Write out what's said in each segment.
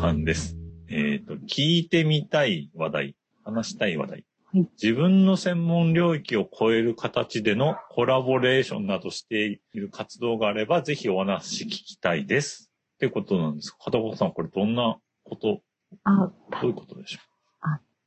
半です。えっ、と、聞いてみたい話題、話したい話題。はい自分の専門領域を超える形でのコラボレーションなどしている活動があれば、ぜひお話聞きたいです。ってことなんです。片岡さん、これどんなこと、あ、どういうことでしょ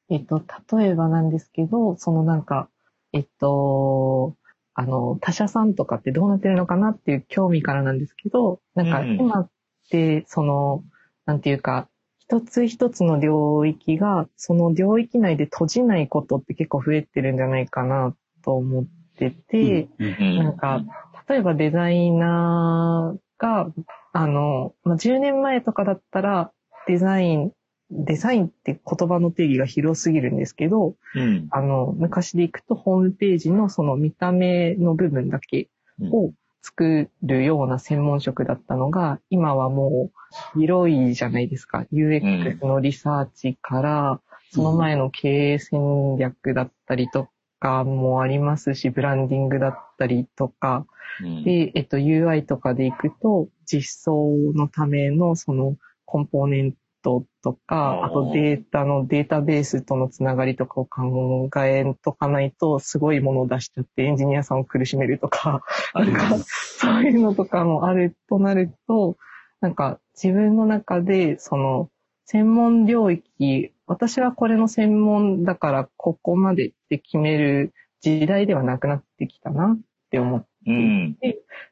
えっと、例えばなんですけど、そのなんか、えっと、あの、他社さんとかってどうなってるのかなっていう興味からなんですけど、なんかうん今って、その、なんていうか、一つ一つの領域が、その領域内で閉じないことって結構増えてるんじゃないかなと思ってて、なんか、例えばデザイナーが、あの、まあ、10年前とかだったら、デザイン、デザインって言葉の定義が広すぎるんですけど、うん。あの、昔でいくとホームページのその見た目の部分だけを作るような専門職だったのが、今はもう広いじゃないですか。UX のリサーチから、その前の経営戦略だったりとかもありますし、ブランディングだったりとか、うん。で、えっと、UI とかでいくと、実装のためのそのコンポーネントとか、あとデータのデータベースとのつながりとかを考えとかないと、すごいものを出しちゃってエンジニアさんを苦しめるとか、か。そういうのとかもあるとなると、なんか自分の中で、その、専門領域、私はこれの専門だからここまでって決める時代ではなくなってきたなって思ってうん。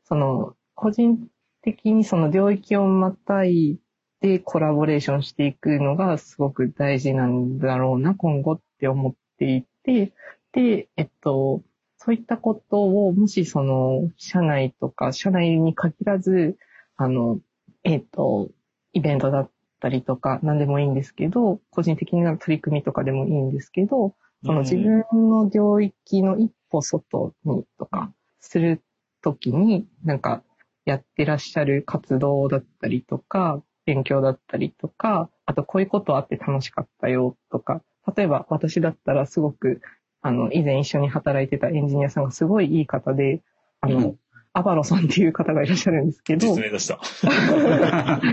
その、個人的にその領域をまたいでコラボレーションしていくのがすごく大事なんだろうな、今後って思っていて、で、えっと、そういったことを、もしその、社内とか、社内に限らず、あの、えっと、イベントだったりとか、何でもいいんですけど、個人的な取り組みとかでもいいんですけど、その自分の領域の一歩外にとか、するときに、なんか、やってらっしゃる活動だったりとか、勉強だったりとか、あとこういうことあって楽しかったよとか、例えば私だったらすごく、あの、以前一緒に働いてたエンジニアさんがすごいいい方で、あの、うんアバロさんっていう方がいらっしゃるんですけど、実名出した。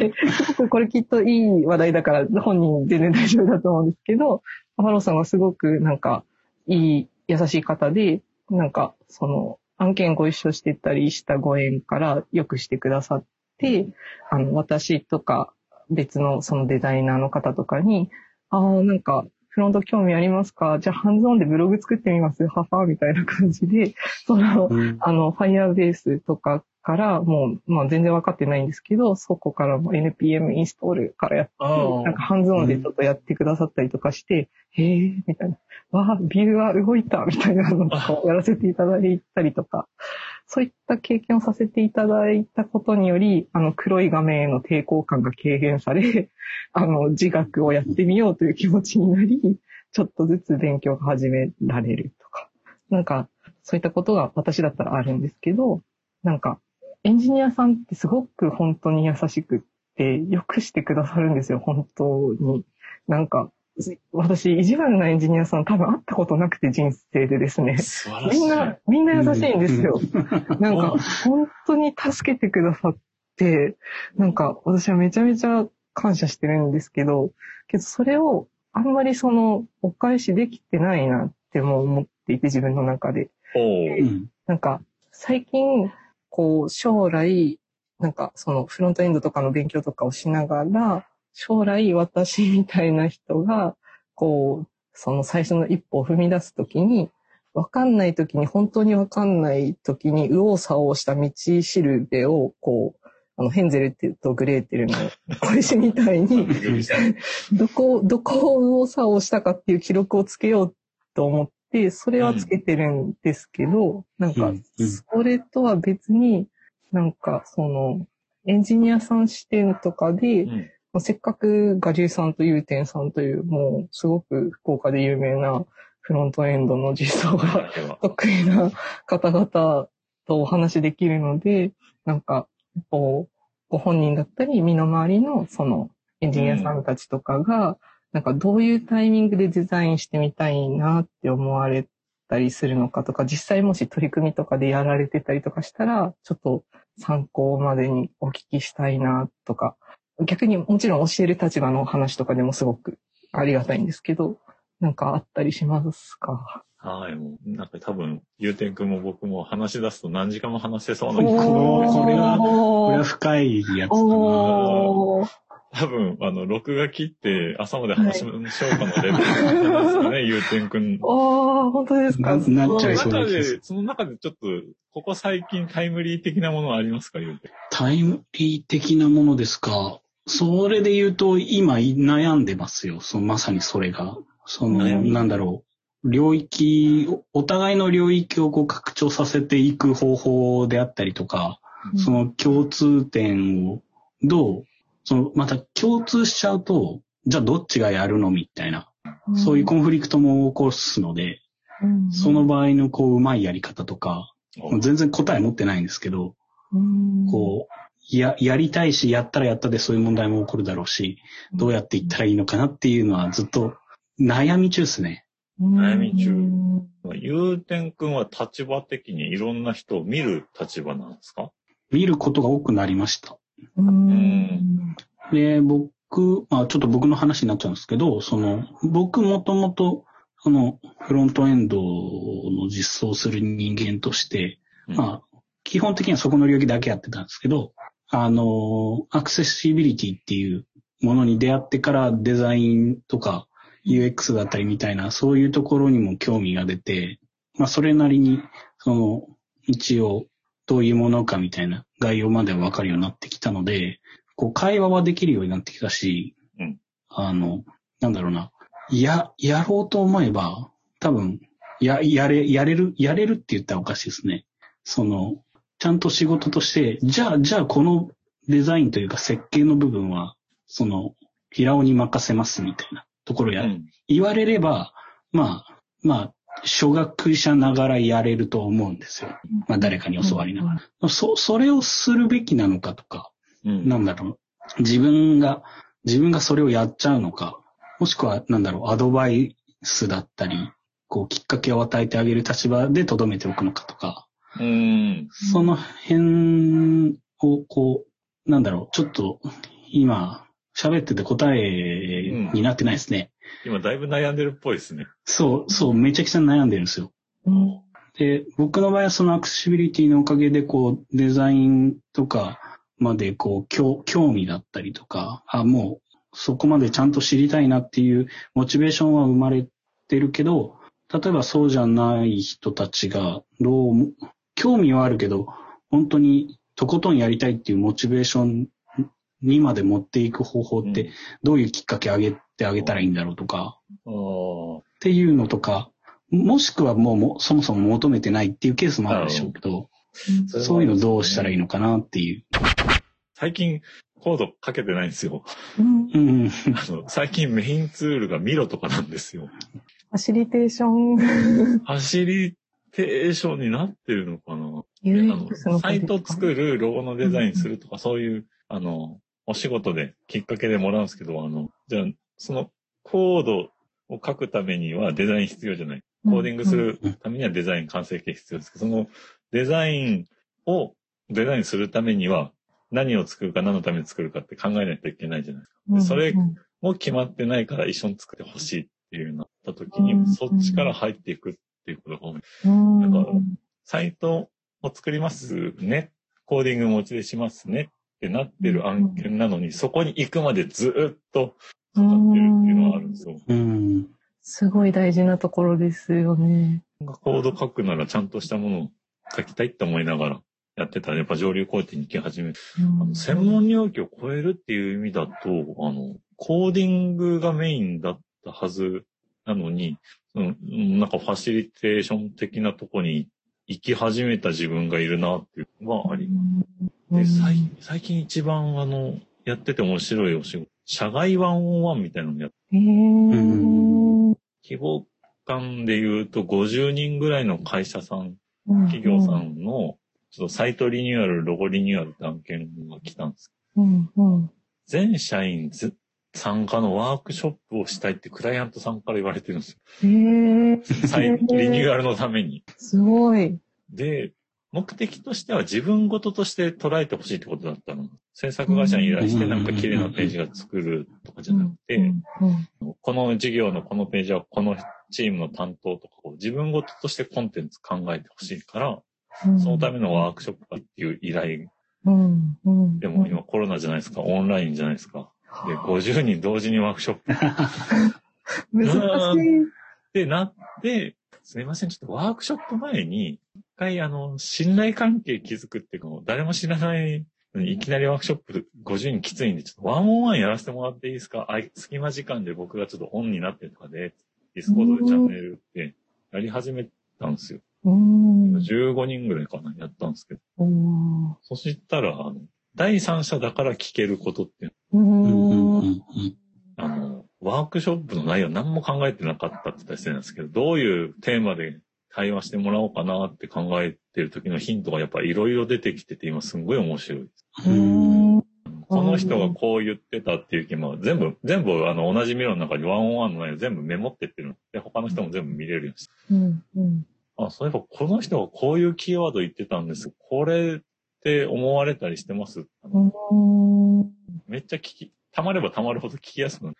ですごくこれきっといい話題だから本人全然大丈夫だと思うんですけど、アファロさんがすごくなんかいい、優しい方で、なんかその案件ご一緒してたりしたご縁からよくしてくださって、あの私とか別のそのデザイナーの方とかに、ああ、なんかフロント興味ありますか？じゃあハンズオンでブログ作ってみます。ははみたいな感じで、その、うん。あの、Firebase とかから、もう、まあ全然わかってないんですけど、そこからも NPM インストールからやって、なんかハンズオンでちょっとやってくださったりとかして、へえ、みたいな。わあ、ビューは動いた、みたいなのとかをやらせていただいたりとか、そういった経験をさせていただいたことにより、あの、黒い画面への抵抗感が軽減され、あの、自学をやってみようという気持ちになり、ちょっとずつ勉強が始められるとか。なんか、そういったことが私だったらあるんですけど、なんか、エンジニアさんってすごく本当に優しくって、よくしてくださるんですよ、本当に。なんか、私、意地悪なエンジニアさん多分会ったことなくて人生でですね。みんな、みんな優しいんですよ。なんか、本当に助けてくださって、なんか、私はめちゃめちゃ感謝してるんですけど、けどそれをあんまりその、お返しできてないなっても思っていて、自分の中で。なんか、最近、こう、将来、なんか、その、フロントエンドとかの勉強とかをしながら、将来、私みたいな人が、こう、その最初の一歩を踏み出すときに、わかんないときに、本当にわかんないときに、右往左往した道しるべを、こう、あの、ヘンゼルとグレーテルの 小石みたいに、どこ、どこを右往左往したかっていう記録をつけようと思って、それはつけてるんですけど、なんかそれとは別に、なんか、その、エンジニアさん視点とかで、うんせっかくガリューさんとユーテンさんという、もう、すごく福岡で有名なフロントエンドの実装が得意な方々とお話できるので、なんか、こう、ご本人だったり、身の回りの、その、エンジニアさんたちとかが、なんかどういうタイミングでデザインしてみたいなって思われたりするのかとか、実際もし取り組みとかでやられてたりとかしたら、ちょっと参考までにお聞きしたいなとか逆にもちろん教える立場の話とかでもすごくありがたいんですけど、なんかあったりしますか？はい、もう、なんか多分、ゆうてんくんも僕も話し出すと何時間も話せそうなこれはこれは深いやつだな。多分、あの、録画切って朝まで話しましょうかのレベルなんですかね、ゆうてんくん。おー、本当ですか？ななっちゃいその中そうな気がすその中でちょっと、ここ最近タイムリー的なものはありますか、ゆうてん。タイムリー的なものですか。それで言うと、今悩んでますよ。そのまさにそれが。その、なんだろう。領域、おお互いの領域をこう拡張させていく方法であったりとか、その共通点をどう、その、また共通しちゃうと、じゃあどっちがやるのみたいな、そういうコンフリクトも起こすので、うん。その場合のこう、うまいやり方とか、全然答え持ってないんですけど、うん。こう、や、やりたいし、やったらやったでそういう問題も起こるだろうし、どうやっていったらいいのかなっていうのはずっと悩み中ですね。悩み中。うん。ゆうてんくんは立場的にいろんな人を見る立場なんですか？見ることが多くなりました。うん。で、僕、まあちょっと僕の話になっちゃうんですけど、その、僕もともと、その、フロントエンドの実装する人間として、うん。まあ、基本的にはそこの領域だけやってたんですけど、あの、アクセシビリティっていうものに出会ってからデザインとか UX だったりみたいな、そういうところにも興味が出て、まあ、それなりに、その、一応、どういうものかみたいな概要まではわかるようになってきたので、こう、会話はできるようになってきたし、うんあの、なんだろうな、や、やろうと思えば、多分、や、やれ、やれる、やれるって言ったらおかしいですね。その、ちゃんと仕事として、じゃあ、じゃあこのデザインというか設計の部分は、その、平尾に任せますみたいなところや、うん言われれば、まあ、まあ、初学者ながらやれると思うんですよ。まあ、誰かに教わりながら。そ、それをするべきなのかとか、うんなんだろう。自分が、自分がそれをやっちゃうのか、もしくは、なんだろう、アドバイスだったり、こう、きっかけを与えてあげる立場で留めておくのかとか、うん。その辺を、こう、なんだろう、ちょっと、今、喋ってて答えになってないですね。今だいぶ悩んでるっぽいですね。そう、そう、めちゃくちゃ悩んでるんですよ。うんで、僕の場合はそのアクセシビリティのおかげで、こう、デザインとかまで、こう、興興味だったりとか、あ、もう、そこまでちゃんと知りたいなっていうモチベーションは生まれてるけど、例えばそうじゃない人たちが、どう、興味はあるけど、本当にとことんやりたいっていうモチベーションにまで持っていく方法って、うんどういうきっかけあげてあげたらいいんだろうとか。っていうのとか、もしくはもうもそもそも求めてないっていうケースもあるでしょうけど、そういうのどうしたらいいのかなっていう。最近コードかけてないんですよ。うんうん。あの、最近メインツールがミロとかなんですよ。ファシリテーションファシリテーションになってるのかな？のサイト作る、ロゴのデザインするとか、そういう、あの、お仕事できっかけでもらうんですけど、あの、じゃあ、そのコードを書くためにはデザイン必要じゃない。コーディングするためにはデザイン完成形必要ですけど、そのデザインをデザインするためには何を作るか何のために作るかって考えないといけないじゃないですか。うんそれうんもう決まってないから一緒に作ってほしいっていうなった時に、うん。そっちから入っていくっていうことが多い。うんだからサイトを作りますね。コーディング持ちでしますねってなってる案件なのに、そこに行くまでずーっとかかってるっていうのはあるんですよ。うん。すごい大事なところですよね。コード書くならちゃんとしたものを書きたいって思いながらやってたら、やっぱ上流工程に行き始めて、あの専門領域を超えるっていう意味だと、あの、コーディングがメインだったはずなのに、うん、なんかファシリテーション的なとこに行き始めた自分がいるなっていうのはありで、最最近一番あの、やってて面白いお仕事、社外ワンオンワンみたいなのやっへー。規模感で言うと50人ぐらいの会社さん、企業さんの、ちょっとサイトリニューアル、ロゴリニューアルって案件が来たんです。うんうん。全社員ず参加のワークショップをしたいってクライアントさんから言われてるんですよ。へーリニューアルのために。すごい。で、目的としては自分ごととして捉えてほしいってことだったの。制作会社に依頼してなんか綺麗なページが作るとかじゃなくて、この事業のこのページはこのチームの担当とかを自分ごととしてコンテンツ考えてほしいから、うんそのためのワークショップっていう依頼でも今コロナじゃないですか、オンラインじゃないですか。で、50人同時にワークショップ 難しい。ってなって、すみません、ちょっとワークショップ前に、一回あの、信頼関係築くっていうか、誰も知らないいきなりワークショップ50人きついんで、ちょっとワンオンワンやらせてもらっていいですか？あい隙間時間で僕がちょっとオンになってるとかで、Discord でチャンネルってやり始めたんですよ。うん。15人ぐらいかな、やったんですけど。うんそしたら、あの、第三者だから聞けることっていうあの、ワークショップの内容何も考えてなかったって言ったりしてるんですけど、どういうテーマで対話してもらおうかなって考えてる時のヒントがやっぱいろいろ出てきてて、今すんごい面白いです。うん。この人がこう言ってたっていう気も、全部、全部あの同じ Miro の中に one-on-one の内容全部メモってってるので、他の人も全部見れるようにして。うん。うん。あ、そういえばこの人がこういうキーワード言ってたん。です。これって思われたりしてます？うん。めっちゃ聞き、溜まれば溜まるほど聞きやすくなる。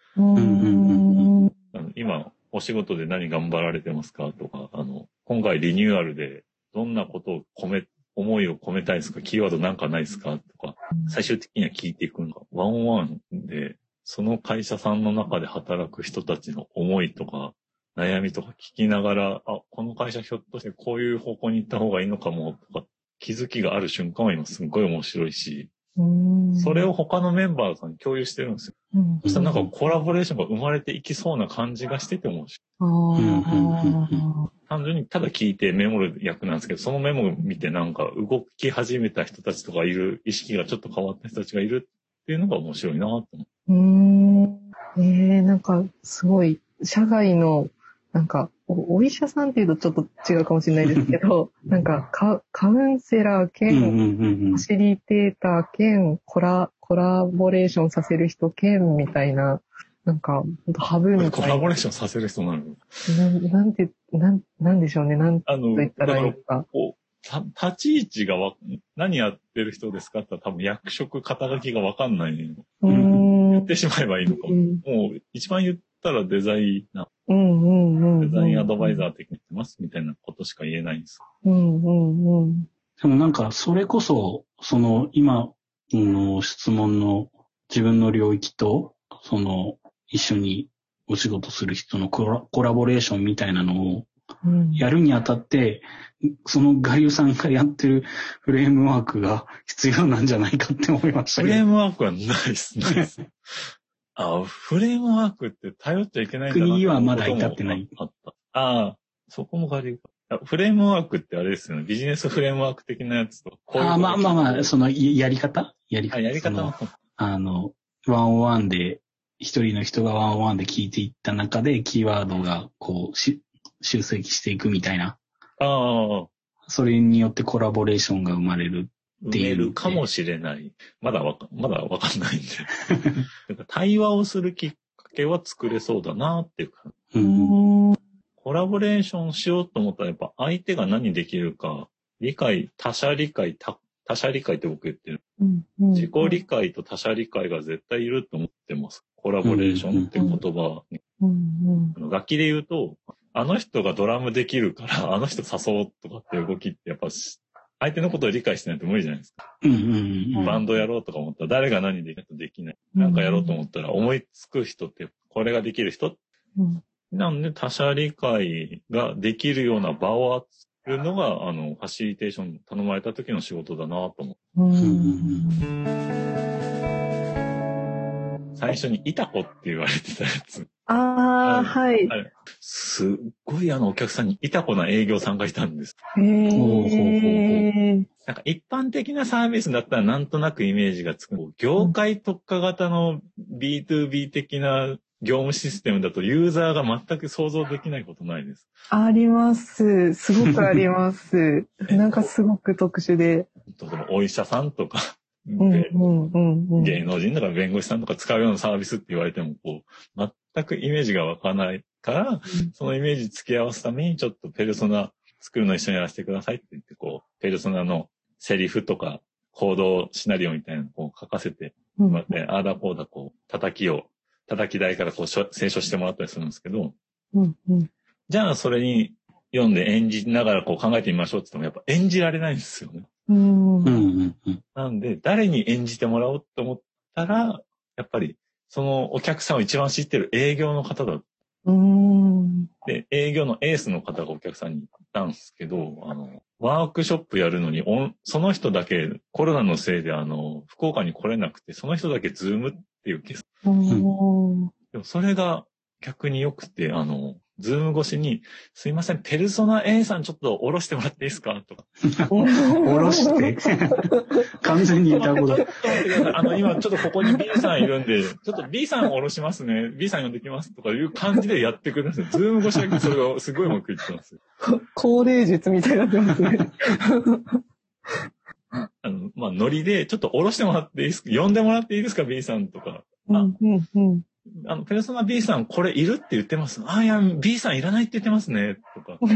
今、お仕事で何頑張られてますか？とか、あの、今回リニューアルでどんなことを込め、思いを込めたいですか？キーワードなんかないですか？とか、最終的には聞いていくのが、ワンワンで、その会社さんの中で働く人たちの思いとか、悩みとか聞きながら、あ、この会社ひょっとしてこういう方向に行った方がいいのかも、とか、気づきがある瞬間は今すっごい面白いし、うんそれを他のメンバーさんに共有してるんですよ。うんそしたらなんかコラボレーションが生まれていきそうな感じがしてて面白い。単純にただ聞いてメモる役なんですけど、そのメモを見てなんか動き始めた人たちとかいる、意識がちょっと変わった人たちがいるっていうのが面白いなと思って。うーん。えー、なんか、すごい、社外の、なんかお、お医者さんっていうとちょっと違うかもしれないですけど、なんかカ、カウンセラーうん兼、ファシリテーター兼、コラ、コラボレーションさせる人兼、みたいな、なんか、ハブみコたいな。ラボレーションさせる人なの？なんなんて、なん、なんでしょうね。なんとあの、言ったらいいのだか。立ち位置がわ、何やってる人ですかって多分役職、肩書きがわかんないの。言ってしまえばいいのかも。うんもう一番言ったらデザイナうんうんうん。ー、デザインアドバイザー的に言ってますみたいなことしか言えないんです。うんうんうん。でもなんか、それこそ、その、今の質問の自分の領域と、その、一緒にお仕事する人のコラコラボレーションみたいなのをうんやるにあたって、そのガリューさんがやってるフレームワークが必要なんじゃないかって思いましたフけど。レームワークはないです、ないです。あ、フレームワークって頼っちゃいけないんだな国はまだ至ってないあった。ああ、そこもガリあフレームワークってあれですよね。ビジネスフレームワーク的なやつと。こういうあまあまあまあ、その、のややり方？やり方？あやり方。あの、ワンオンワンで、一人の人がワンオンワンで聞いていった中で、キーワードがこう、し集積していくみたいな。ああ、それによってコラボレーションが生まれる。埋めるかもしれない。まだわか、まだわかんないんで。なんか対話をするきっかけは作れそうだなっていうか。コラボレーションしようと思ったらやっぱ相手が何できるか、理解、他者理解、他他者理解って僕言ってる。うん自己理解と他者理解が絶対いると思ってます。コラボレーションって言葉。楽器で言うと、あの人がドラムできるから、あの人誘おうとかっていう動きってやっぱし相手のことを理解してないと無理じゃないですか。うんうんうん。バンドやろうとか思ったら誰が何できないとできない。なんかやろうと思ったら思いつく人ってこれができる人うんなんで他者理解ができるような場を作るのが、あの、ファシリテーション頼まれた時の仕事だなと思う。うん最初にいた子って言われてたやつ。ああ、はい。すっごいあのお客さんにいた子な営業さんがいたんです。へえ。なんか一般的なサービスだったらなんとなくイメージがつく。業界特化型の B2B 的な業務システムだとユーザーが全く想像できないことないです。あります。すごくあります。なんかすごく特殊で。例えばお医者さんとか。芸能人とか弁護士さんとか使うようなサービスって言われても、こう、全くイメージが湧かないから、そのイメージ付き合わすためにちょっとペルソナ作るの一緒にやらせてくださいって言って、こう、ペルソナのセリフとか、行動シナリオみたいなのを書かせてうんもらって、ああだこうだこう、叩きを、叩き台からこう、清書してもらったりするんですけど、うんうんじゃあそれに読んで演じながらこう考えてみましょうって言っても、やっぱ演じられないんですよね。うんうんうんうん。なんで、誰に演じてもらおうと思ったら、やっぱり、そのお客さんを一番知ってる営業の方だ。うん。で、営業のエースの方がお客さんに行ったんですけど、あの、ワークショップやるのに、その人だけコロナのせいで、あの、福岡に来れなくて、その人だけ Zoom っていうケース。うん。でもそれが逆に良くて、あの、 Zoom 越しに、すいません、ペルソナ A さんちょっと下ろしてもらっていいですか？とか。下ろして？完全にいたことちょっ。と待ってくだ。あの、今ちょっとここに B さんいるんで、ちょっと B さん下ろしますね。B さん呼んできますとかいう感じでやってくれるんですよ。 Zoom 越しだけそれがすごいうまくいってますよ。降霊術みたいになってますね。あの、まあ、ノリで、ちょっと下ろしてもらっていいですか？呼んでもらっていいですか ?B さんとか。うんうんうんあの、ペルソナ B さんこれいるって言ってます。あ、いや、B さんいらないって言ってますね。とか。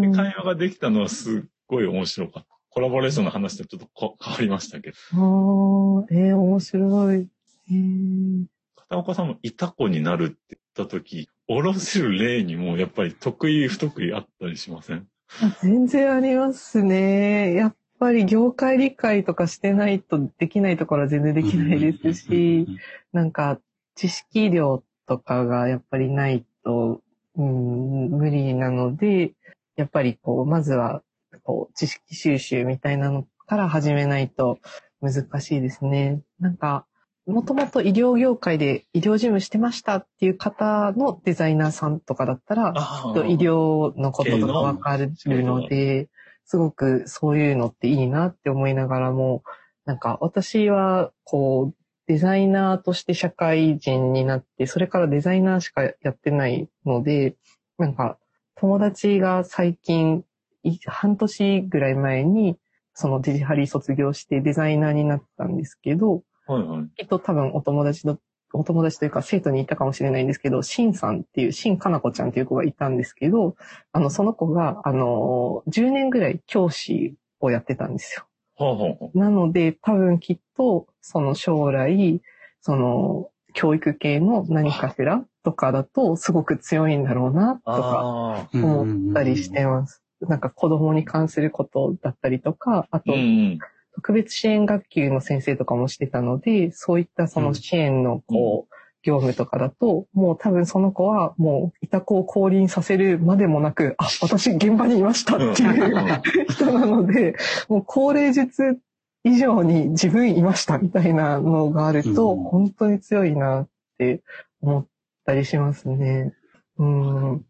で会話ができたのはすっごい面白かった。コラボレーションの話とちょっとこ変わりましたけど。あーえー、面白い。えー片岡さんもいた子になるって言った時、下ろせる例にもやっぱり得意不得意あったりしません？あ全然ありますね。やっぱり業界理解とかしてないとできないところは全然できないですし、なんか知識量とかがやっぱりないと、うん、無理なので、やっぱりこう、まずはこう知識収集みたいなのから始めないと難しいですね。なんか、もともと医療業界で医療事務してましたっていう方のデザイナーさんとかだったら、あと医療のこととかわかるので、すごくそういうのっていいなって思いながらも、なんか私はこうデザイナーとして社会人になって、それからデザイナーしかやってないので、なんか友達が最近、い半年ぐらい前に、そのデジハリ卒業してデザイナーになったんですけど、はいはい。きっと多分お友達の、お友達というか生徒にいたかもしれないんですけど、シンさんっていう、シンかなこちゃんっていう子がいたんですけど、あの、その子が、あの、10年ぐらい教師をやってたんですよ。はあ、はあはなので、多分きっと、その将来、その、教育系の何かしらとかだと、すごく強いんだろうな、とあ、か。思ったりしてます。なんか子供に関することだったりとか、あとうん、うん。特別支援学級の先生とかもしてたので、そういったその支援のこう、業務とかだと、もう多分その子はもういた子を降臨させるまでもなく、あ、私現場にいましたっていう人なので、もう高齢術以上に自分いましたみたいなのがあると、うん。本当に強いなって思ったりしますね。うん。ん。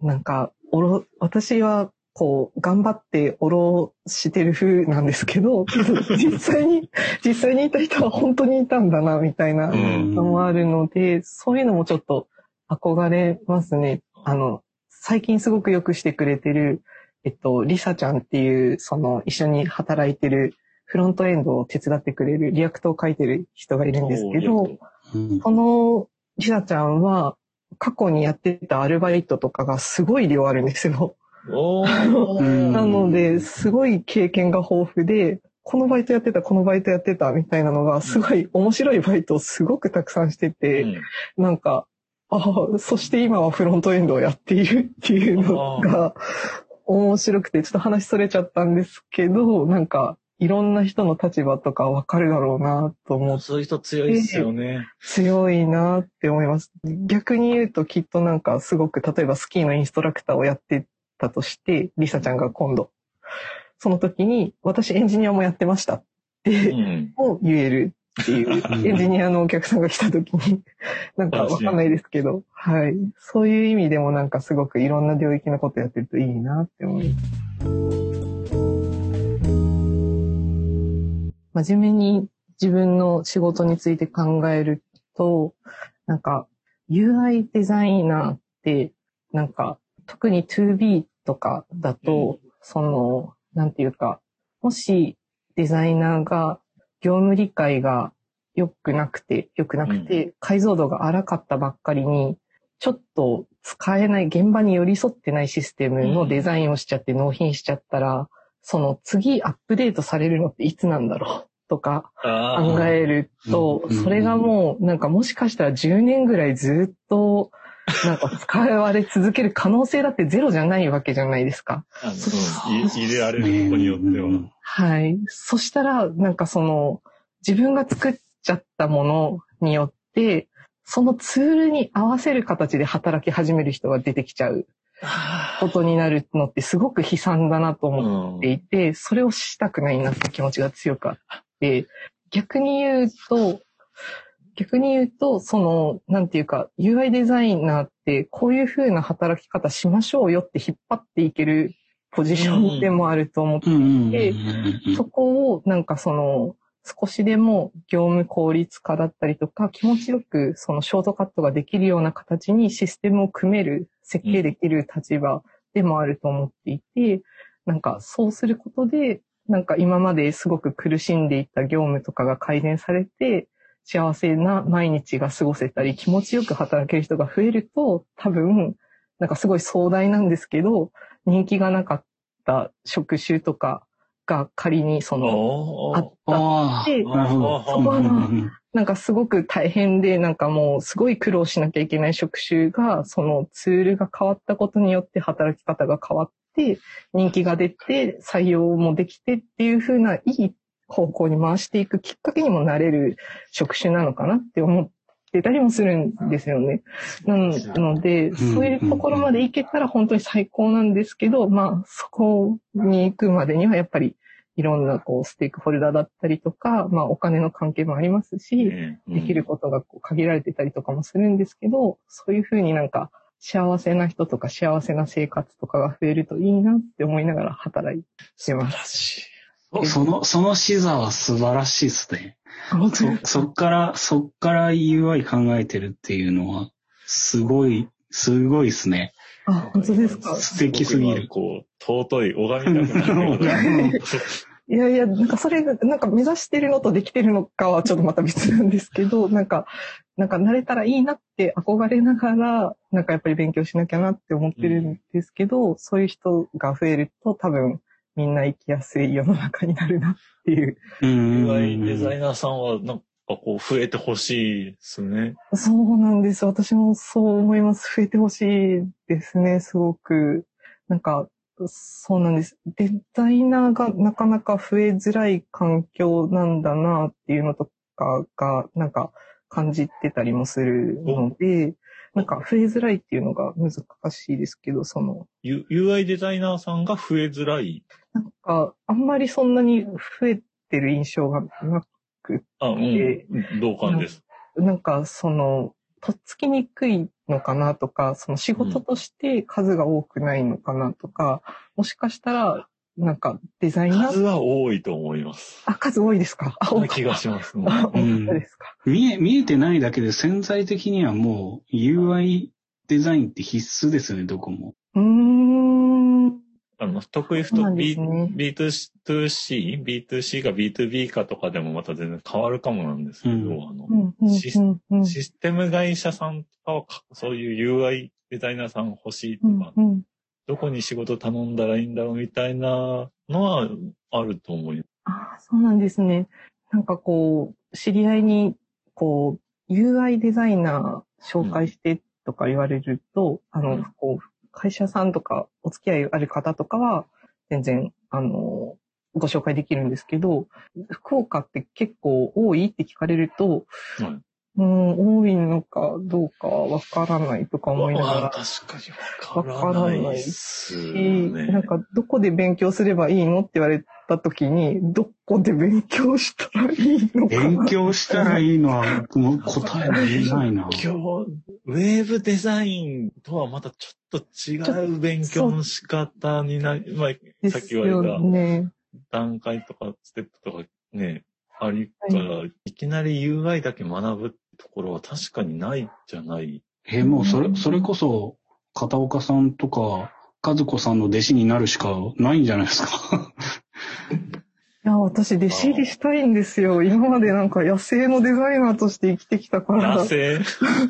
なんか、おろ、私はこう、頑張っておろしてる風なんですけど、実際に、実際にいた人は本当にいたんだな、みたいなうんのもあるので、そういうのもちょっと憧れますね。あの、最近すごくよくしてくれてる、えっと、リサちゃんっていう、その、一緒に働いてる、フロントエンドを手伝ってくれる、 React を書いてる人がいるんですけど、うんそのリサちゃんは、過去にやってたアルバイトとかがすごい量あるんですよ。なので、すごい経験が豊富で、このバイトやってた、このバイトやってた、みたいなのが、すごい面白いバイトをすごくたくさんしてて、うん。なんか、ああ、そして今はフロントエンドをやっているっていうのが面白くて、ちょっと話それちゃったんですけど、なんか、いろんな人の立場とかわかるだろうなと思って。そういう人強いですよね。強いなって思います。逆に言うときっとなんかすごく、例えばスキーのインストラクターをやってたとして、リサちゃんが今度、その時に、私エンジニアもやってましたっうて、ん。も言えるっていう、エンジニアのお客さんが来た時に、なんかわかんないですけど、はい。そういう意味でもなんかすごくいろんな領域のことやってるといいなって思います。真面目に自分の仕事について考えると、なんか UI デザイナーって、なんか特に 2B とかだと、その、なんていうか、もしデザイナーが業務理解が良くなくて、良くなくて、解像度が荒かったばっかりに、ちょっと使えない、現場に寄り添ってないシステムのデザインをしちゃって納品しちゃったら、その次アップデートされるのっていつなんだろう？とか考えると、それがもうなんかもしかしたら10年ぐらいずっと なんか使われ続ける可能性だってゼロじゃないわけじゃないですか。あの入れられることによっては。はい。そしたら、なんかその、自分が作っちゃったものによって、そのツールに合わせる形で働き始める人が出てきちゃうことになるのってすごく悲惨だなと思っていて、うん、それをしたくないなって気持ちが強くあって、逆に言うと、逆に言うと、その、なんていうか、UI デザイナーってこういう風な働き方しましょうよって引っ張っていけるポジションでもあると思っていて、そこをなんかその、少しでも業務効率化だったりとか、気持ちよくそのショートカットができるような形にシステムを組める、設計できる立場でもあると思っていて、なんかそうすることで、なんか今まですごく苦しんでいた業務とかが改善されて、幸せな毎日が過ごせたり、気持ちよく働ける人が増えると、多分、なんかすごい壮大なんですけど、人気がなかった職種とかが仮にその、あったって、そこはなんかすごく大変で、なんかもうすごい苦労しなきゃいけない職種が、そのツールが変わったことによって働き方が変わって、人気が出て、採用もできてっていう風ないい方向に回していくきっかけにもなれる職種なのかなって思ってたりもするんですよね。なので、そういうところまで行けたら本当に最高なんですけど、まあ、そこに行くまでにはやっぱりいろんなこうステークホルダーだったりとか、まあお金の関係もありますし、できることがこう限られてたりとかもするんですけど、そういうふうになんか幸せな人とか幸せな生活とかが増えるといいなって思いながら働いてます。その、その視座は素晴らしいですね。そ、そっから、そっから UI 考えてるっていうのは、すごい、すごいですね。あ、本当ですか？素敵すぎる。こう、尊い、拝みたくなる。いやいや、なんかそれ、なんか目指してるのとできてるのかはちょっとまた別なんですけど、なんか、なんか慣れたらいいなって憧れながら、なんかやっぱり勉強しなきゃなって思ってるんですけど、うん、そういう人が増えると多分、みんな生きやすい世の中になるなっていう。UI デザイナーさんは、なんかこう、増えてほしいですね。そうなんです。私もそう思います。増えてほしいですね、すごく。なんか、そうなんです。デザイナーがなかなか増えづらい環境なんだなっていうのとかが、なんか感じてたりもするので、なんか増えづらいっていうのが難しいですけど、その。UI デザイナーさんが増えづらい？なんか、あんまりそんなに増えてる印象がなくて。あ、うん。同感です。なんか、その、とっつきにくいのかなとか、その仕事として数が多くないのかなとか、うん、もしかしたら、なんかデザイナー？数は多いと思います。あ、数多いですか？あ、多い気がします、ね。あ、本当ですか、見え、見えてないだけで潜在的にはもう UI デザインって必須ですよね、どこも。うーん。あの、得意ふと B、ね、B2C、B2C が B2B かとかでもまた全然変わるかもなんですけど、うん、あの、システム会社さんとかは、そういう UI デザイナーさん欲しいとか、うんうん、どこに仕事頼んだらいいんだろうみたいなのはあると思います。ああ、そうなんですね。なんかこう、知り合いに、こう、UI デザイナー紹介してとか言われると、うん、あの、こう、会社さんとかお付き合いある方とかは、全然、あの、ご紹介できるんですけど、福岡って結構多いって聞かれると、うん、多いのかどうかわからないとか思いながら。確かにわからないし、ね、なんかどこで勉強すればいいのって言われた時に、どこで勉強したらいいのか勉強したらいいのは、もう答えが言えないな。今日、ウェブデザインとはまたちょっと違う勉強の仕方になり、まあ、さっき言われた、ね、段階とかステップとかね、ありから、はい、いきなり UI だけ学ぶところは確かにないじゃない。えもうそれ、それこそ、片岡さんとか、和子さんの弟子になるしかないんじゃないですか？や、私、弟子入りしたいんですよ。今までなんか野生のデザイナーとして生きてきたから。野生？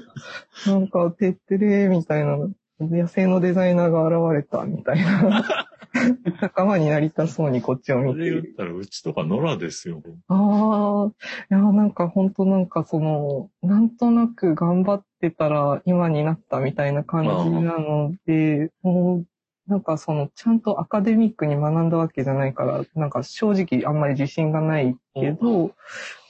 なんか、てってれーみたいな、野生のデザイナーが現れたみたいな。仲間になりたそうにこっちをそ見ている。れ言ったら、うちとか野良ですよ。ああ、いや、なんか本当なんかその、なんとなく頑張ってたら今になったみたいな感じなので、もう、なんかその、ちゃんとアカデミックに学んだわけじゃないから、なんか正直あんまり自信がないけど、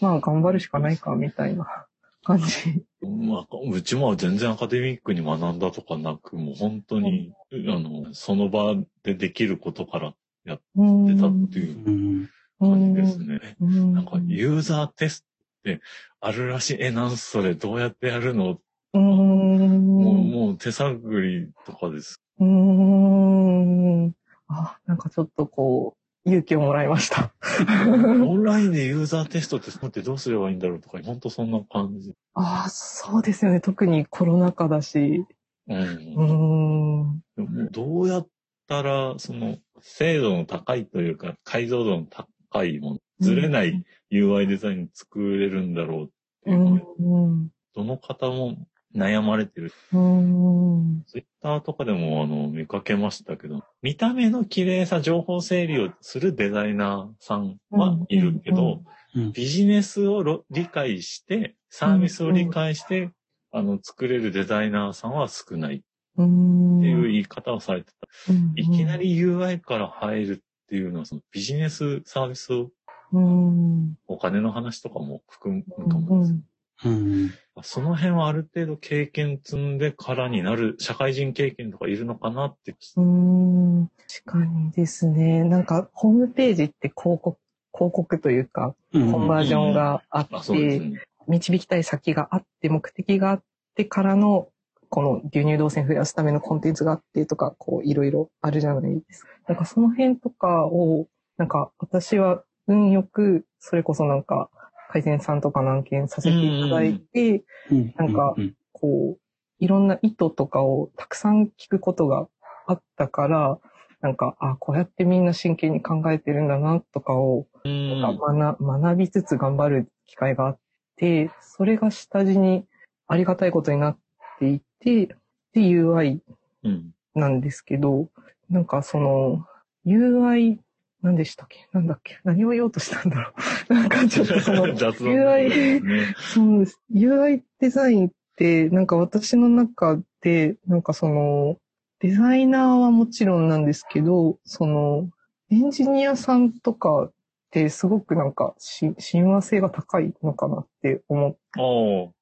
まあ頑張るしかないかみたいな感じ。まあ、うちも全然アカデミックに学んだとかなく、もう本当に、あの、その場でできることからやってうんたっていううん。感じですね。うんなんか、ユーザーテストってあるらしい。え、なんそれ、どうやってやるの、うん。もう、もう手探りとかです。うーん。あ、なんかちょっとこう、勇気をもらいました。オンラインでユーザーテストってどうすればいいんだろうとか、本当そんな感じ。ああ、そうですよね。特にコロナ禍だし。うん。うーん。どうやったら、その、精度の高いというか、解像度の高いもの、ずれない UI デザイン作れるんだろうっていううん。どの方も悩まれてる。うん。ツイッターとかでもあの見かけましたけど、見た目の綺麗さ、情報整理をするデザイナーさんはいるけど、うん。ビジネスをろ理解して、サービスを理解して、あの、作れるデザイナーさんは少ないっうん。ていう言い方をされてた。うんいきな、り UI から入るっていうのは、そのビジネスサービスを、うん。お金の話とかも含むうと思うんです。うん。その辺はある程度経験積んでからになる、社会人経験とかいるのかなって。うん。確かにですね。なんか、ホームページって広告、広告というか、うん。コンバージョンがあっあ、そうですて、ね。導きたい先があって、目的があってからの、この流入動線増やすためのコンテンツがあってとか、こう、いろいろあるじゃないですか。なんかその辺とかを、なんか私は運よく、それこそなんか、改善さんとか何件させていただいて、うん、なんかうん、こう、いろんな意図とかをたくさん聞くことがあったから、なんか、あ、こうやってみんな真剣に考えてるんだな、とかを、うん。なんか学学びつつ頑張る機会があって、それが下地にありがたいことになっていて、で、UI うん。なんですけど、なんかその、UI、何でしたっけ？なんだっけ？何を言おうとしたんだろう ちょっとその、雑談ですね。そうです。UI デザインって、なんか私の中で、なんかその、デザイナーはもちろんなんですけど、その、エンジニアさんとかってすごくなんかし親和性が高いのかなって思っ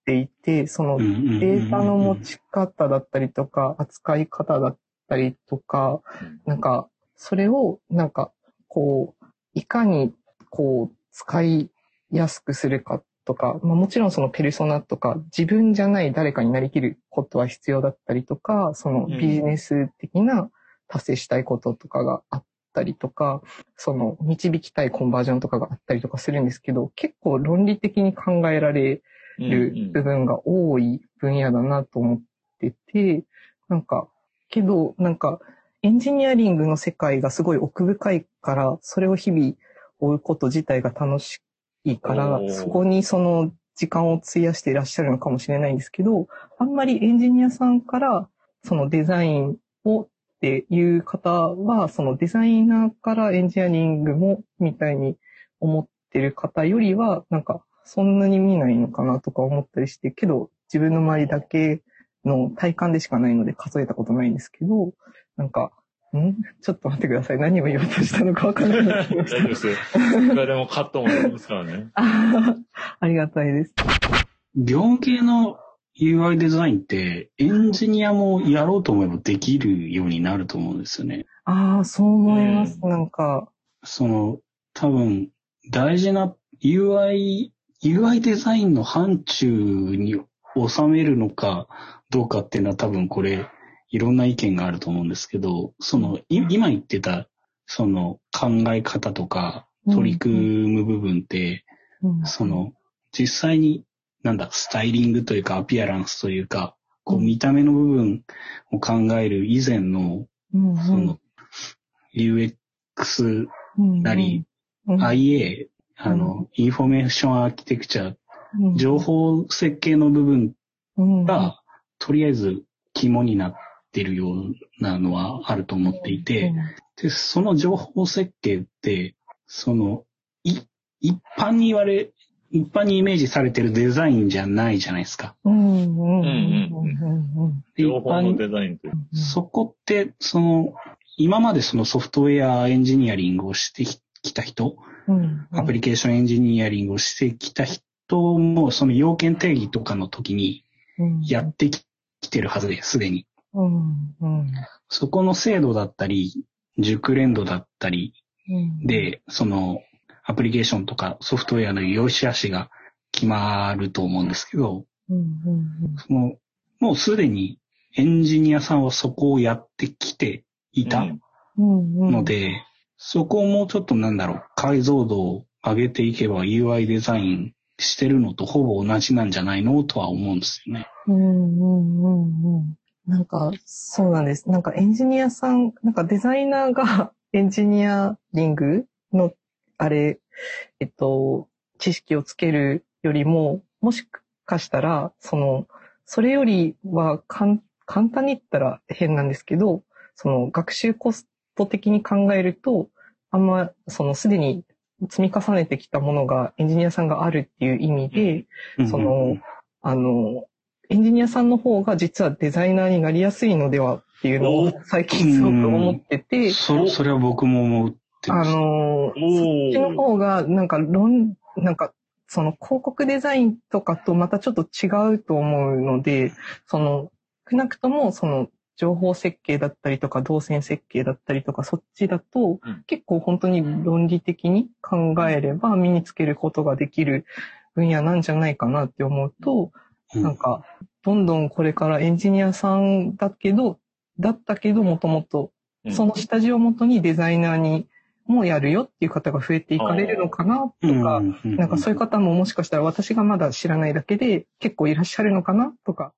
ていて、そのデータの持ち方だったりとか、扱い方だったりとか、なんか、それを、なんか、こう、いかに、こう、使いやすくするかとか、まあ、もちろんそのペルソナとか、自分じゃない誰かになりきることは必要だったりとか、そのうん。ビジネス的な達成したいこととかがあったりとか、その導きたいコンバージョンとかがあったりとかするんですけど、結構論理的に考えられる部分が多い分野だなと思ってて、なんか、けど、なんか、エンジニアリングの世界がすごい奥深いから、それを日々追うこと自体が楽しいからそこにその時間を費やしていらっしゃるのかもしれないんですけど、あんまりエンジニアさんから、そのデザインをっていう方は、そのデザイナーからエンジニアリングもみたいに思ってる方よりは、なんかそんなに見ないのかなとか思ったりして、けど自分の周りだけの体感でしかないので数えたことないんですけど、なんか、ん？ちょっと待ってください。何を言おうとしたのかわからなくなってきまし大丈夫ですよ。いくらでもカットもできますからね。た。あありがたいです。業務系の UI デザインってエンジニアもやろうと思えばできるようになると思うんですよね。ああ、そう思います。うなんか、その、多分、大事な UI、UI デザインの範疇に収めるのかどうかっていうのは多分これ、いろんな意見があると思うんですけど、その、い今言ってた、その考え方とか取り組む部分って、うん。そ、の、実際に、なんだ、スタイリングというか、アピアランスというか、こう、うん。見た目の部分を考える以前の、うん。その、UX なり、、うん。IA、あの、 information architecture、うん。情報設計の部分うん。が、とりあえず肝になってるようなのはあると思っていて、で、その情報設計って、その、い、一般に言われ、一般にイメージされてるデザインじゃないじゃないですか。うんうんうんうんで情報のデザインという。うんそこって、その、今までそのソフトウェアエンジニアリングをしてきた人、うんアプリケーションエンジニアリングをしてきた人も、その要件定義とかの時にやってきてるはずです、すでに。うんうん。そこの精度だったり、熟練度だったりうん。で、その、アプリケーションとかソフトウェアの良し悪しが決まると思うんですけど、うんうんそのもうすでにエンジニアさんはそこをやってきていたうん。うんうん。ので、そこをもうちょっとなんだろう、解像度を上げていけば UI デザインしてるのとほぼ同じなんじゃないの？とは思うんですよね。うんうんうんうんなんか、そうなんです。なんかエンジニアさん、なんかデザイナーが エンジニアリングの、あれ、えっと、知識をつけるよりも、もしかしたら、その、それよりはかん簡単に言ったら変なんですけど、その学習コスト的に考えると、あんま、そのすでに積み重ねてきたものがエンジニアさんがあるっていう意味で、その、あの、エンジニアさんの方が実はデザイナーになりやすいのではっていうのを最近すごく思ってて、そ、それは僕も思ってあます。の、そっちの方がなんか論、なんかその広告デザインとかとまたちょっと違うと思うので、その、少なくともその情報設計だったりとか動線設計だったりとかそっちだと、うん。結構本当に論理的に考えれば身につけることができる分野なんじゃないかなって思うと、うんなんか、どんどんこれからエンジニアさんだけど、だったけどもともと、うん。その下地をもとにデザイナーにもやるよっていう方が増えていかれるのかなとか、なんかそういう方ももしかしたら私がまだ知らないだけで結構いらっしゃるのかなとか。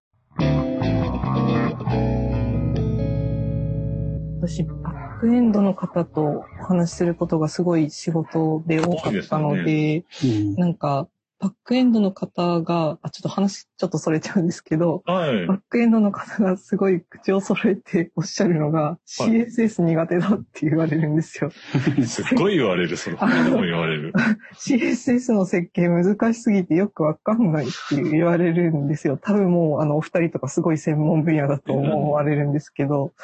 私、バックエンドの方とお話しすることがすごい仕事で多かったの多いで、うん。なんか、バックエンドの方が、あ、ちょっと話ちょっとそれちゃうんですけど、はいバ。ックエンドの方がすごい口を揃えておっしゃるのが、CSS 苦手だって言われるんですよ。すっごい言われる、それ。他でも言われる。CSS の設計難しすぎてよくわかんないって言われるんですよ。多分もう、あの、お二人とかすごい専門分野だと思われるんですけど、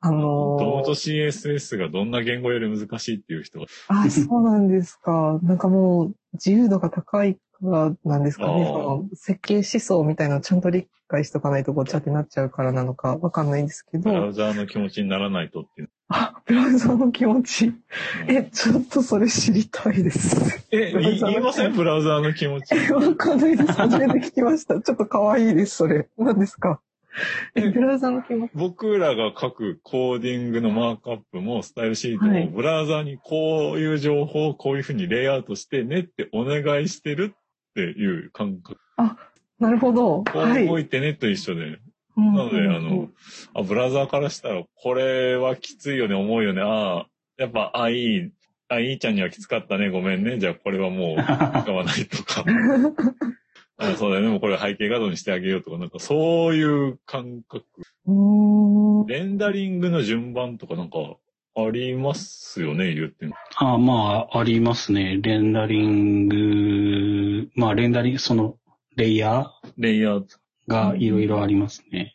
あのもともと CSS がどんな言語より難しいっていう人が。あ、そうなんですか。なんかもう、自由度が高いからなんですかね。その設計思想みたいなのをちゃんと理解しとかないとごっちゃってなっちゃうからなのかわかんないんですけど、ブラウザーの気持ちにならないとっていう。あ、ブラウザの気持ち。うんえ、ちょっとそれ知りたいです。え、言いません？ブラウザーの気持ち。え、わかんないです。初めて聞きました。ちょっと可愛いです、それ。何ですか？え、ブラウザの気持ち。僕らが書くコーディングのマークアップもスタイルシートはいもブラウザーにこういう情報をこういうふうにレイアウトしてねってお願いしてるっていう感覚。なるほど。こはい。う動いてねと一緒で。ななので、あの、あ、ブラウザーからしたら、これはきついよね、重いよね。ああ、やっぱ、あ、いい、あ、いいちゃんにはきつかったね、ごめんね。じゃあ、これはもう、使わないとか。あそうだよね、もうこれ背景画像にしてあげようとか、なんかそういう感覚。うーん。レンダリングの順番とかなんか、ありますよね、言っても。あまあ、ありますね。レンダリング、まあ、レンダリング、その、レイヤーレイヤー。がいろいろありますね。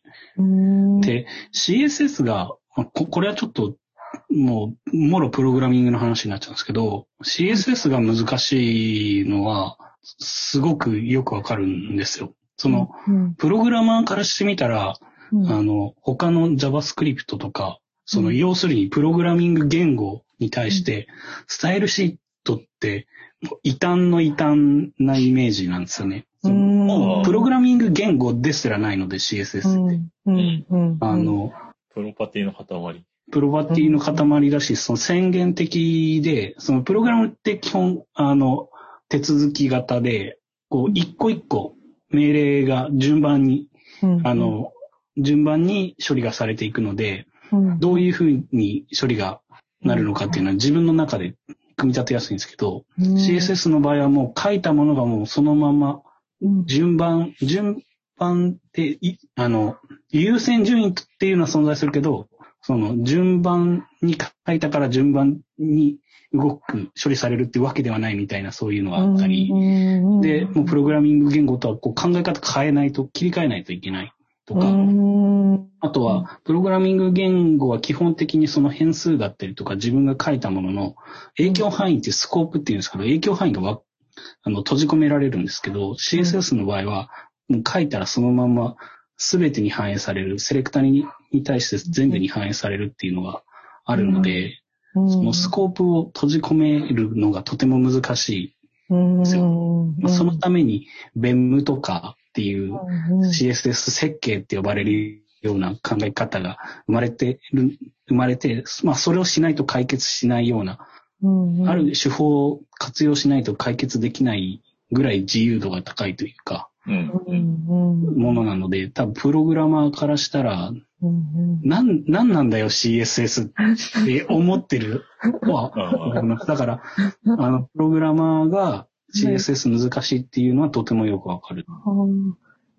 で、CSS が、まあここれはちょっと、もう、もろプログラミングの話になっちゃうんですけど、CSS が難しいのは、すごくよくわかるんですよ。その、、うんプログラマーからしてみたら、うんあの、他の JavaScript とか、その、うん要するにプログラミング言語に対して、スタイルシートって、異端の異端なイメージなんですよね。うーん。あープログラミング言語ですらないので CSS って。うん。うん。うん。あの、プロパティの塊。プロパティの塊だし、その宣言的で、そのプログラムって基本、あの、手続き型で、こう、一個一個命令が順番に、うん。あ、の、順番に処理がされていくので、うん。どういうふうに処理がなるのかっていうのは自分の中で組み立てやすいんですけど、うん。CSS の場合はもう書いたものがもうそのままうん。順番、順番ってい、あの、優先順位っていうのは存在するけど、その順番に書いたから順番に動く、処理されるっていうわけではないみたいなそういうのがあったり、うん。で、もうプログラミング言語とはこう考え方変えないと、切り替えないといけないとか、うん。あとは、プログラミング言語は基本的にその変数だったりとか自分が書いたものの影響範囲ってスコープっていうんですけど、影響範囲がわあの閉じ込められるんですけど、CSS の場合は、もう書いたらそのまま全てに反映される、セレクタにに対して全部に反映されるっていうのがあるので、うん。そのスコープを閉じ込めるのがとても難しい。うんですよ。そのために、ベムとかっていううん CSS 設計って呼ばれるような考え方が生まれてる、生まれて、まあそれをしないと解決しないような、うんある手法を活用しないと解決できないぐらい自由度が高いというか、ものなので、多分プログラマーからしたら、うんなん、なんなんだよ CSS って思ってるとは。だから、あの、プログラマーが CSS 難しいっていうのはとてもよくわかる。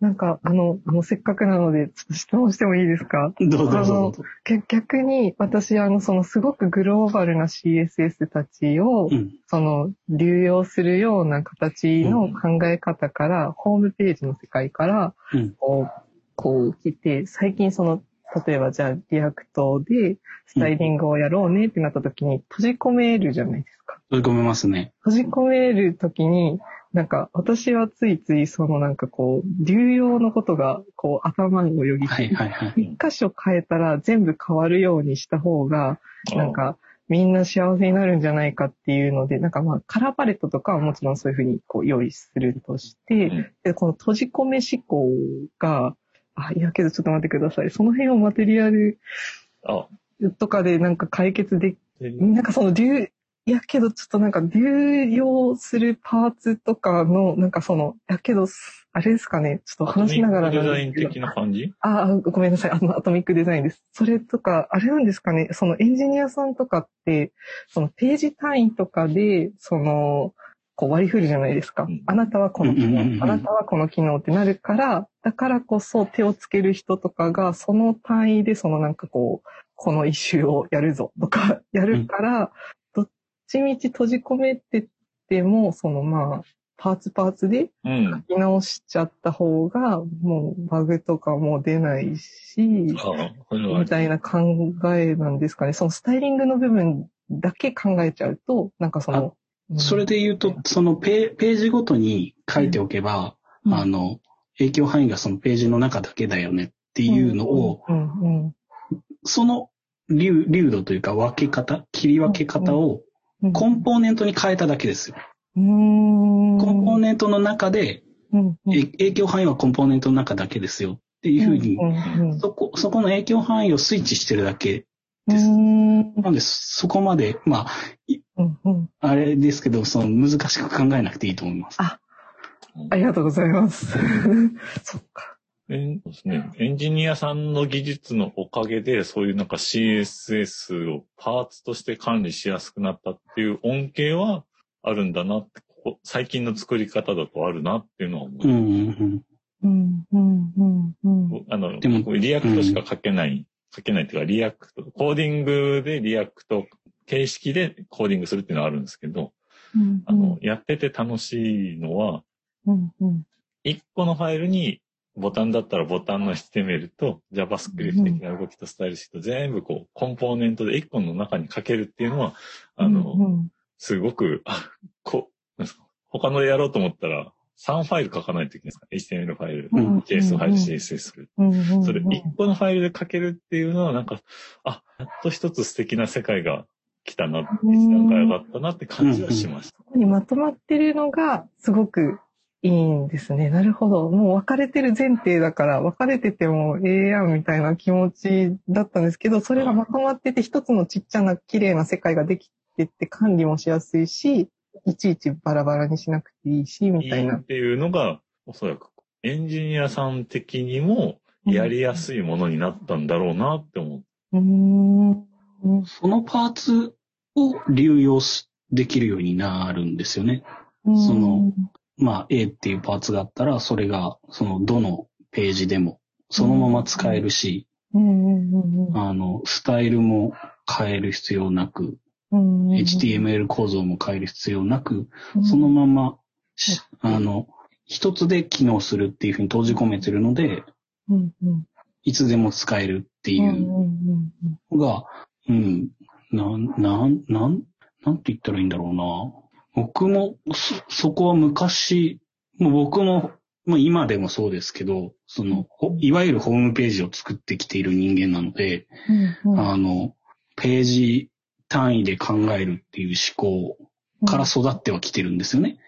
なんか、あの、もうせっかくなので、ちょっと質問してもいいですか？どうぞどうぞどうぞ。け逆に、私、あの、その、すごくグローバルな CSS たちを、うん。その、流用するような形の考え方から、ホームページの世界から、うん。こう、こう来て、最近その、例えばじゃあ、 React でスタイリングをやろうねってなった時に、閉じ込めるじゃないですか。取り込めますね。閉じ込める時に、なんか、私はついつい、そのなんかこう、流用のことが、こう、頭をよぎはいはいはい。一箇所変えたら全部変わるようにした方が、なんか、みんな幸せになるんじゃないかっていうので、なんかまあ、カラーパレットとかはもちろんそういうふうにこう用意するとして、うんでこの閉じ込め思考が、あ、いやけどちょっと待ってください。その辺をマテリアルあ、とかでなんか解決でき、でなんかその流、いやけどちょっとなんか流用するパーツとかの、なんかその、いやけど、あれですかね、ちょっと話しながらデザイン的な感じ？ああ、ごめんなさい。あの、アトミックデザインです。それとか、あれなんですかね。そのエンジニアさんとかって、そのページ単位とかで、その、こう割り振るじゃないですかうん。あなたはこの機能、あなたはこの機能ってなるから、だからこそ手をつける人とかが、その単位でそのなんかこう、この一周をやるぞとか、やるから、どっちみち閉じ込めてっても、そのまあ、パーツパーツでうん。書き直しちゃった方が、もうバグとかも出ないし、みたいな考えなんですかね。そのスタイリングの部分だけ考えちゃうと、なんかその、うんそれで言うと、そのペページごとに書いておけば、うん。あの、影響範囲がそのページの中だけだよねっていうのを、その流流度というか分け方、切り分け方をうん、コンポーネントに変えただけですよ。コンポーネントの中で、影響範囲はコンポーネントの中だけですよっていうふうに、そこ、そこの影響範囲をスイッチしてるだけ。ですうんなんで、そこまで、まあ、いうんうんあれですけど、その難しく考えなくていいと思います。あありがとうございます。そっか。えんそうですね。エンジニアさんの技術のおかげで、そういうなんか CSS をパーツとして管理しやすくなったっていう恩恵はあるんだなって、ここ最近の作り方だとあるなっていうのは思う。うんうんうん。うんうんうんうんあの、でも React しか書けない、書けないっていうか、 React、コーディングで React 形式でコーディングするっていうのはあるんですけど、うんあの、やってて楽しいのは、うんうん一個のファイルにボタンだったらボタンの HTML と JavaScript 的な動きとスタイルシート全部こうコンポーネントで一個の中に書けるっていうのは、あの、うん。すごく、あ、こう、なんですか、他のでやろうと思ったら3ファイル書かないといけないですか ?HTML ファイル、うん JS ファイル、うん CSS ファイル。それ一個のファイルで書けるっていうのはなんか、あ、やっと一つ素敵な世界が来たな、一段階上がったなって感じはしました。ここにまとまってるのがすごくいいんですね。なるほど。もう分かれてる前提だから、分かれててもええやんみたいな気持ちだったんですけど、それがまとまってて一つのちっちゃな綺麗な世界ができてって管理もしやすいし、いちいちバラバラにしなくていいし、みたいな。いいっていうのが、おそらくエンジニアさん的にもやりやすいものになったんだろうなって思う。うーん。そのパーツを流用しできるようになるんですよね。うんその、まあ A っていうパーツがあったら、それが、その、どのページでも、そのまま使えるし、うんうんうんあの、スタイルも変える必要なく、HTML 構造も変える必要なく、そのまま、しあの、一つで機能するっていうふうに閉じ込めてるので、いつでも使えるっていうのが、うん、なん、なん、なん、なんて言ったらいいんだろうな。僕も、そ、そこは昔、もう僕も、まあ今でもそうですけど、その、ほいわゆるホームページを作ってきている人間なので、うんうん。あの、ページ単位で考えるっていう思考から育ってはきてるんですよね。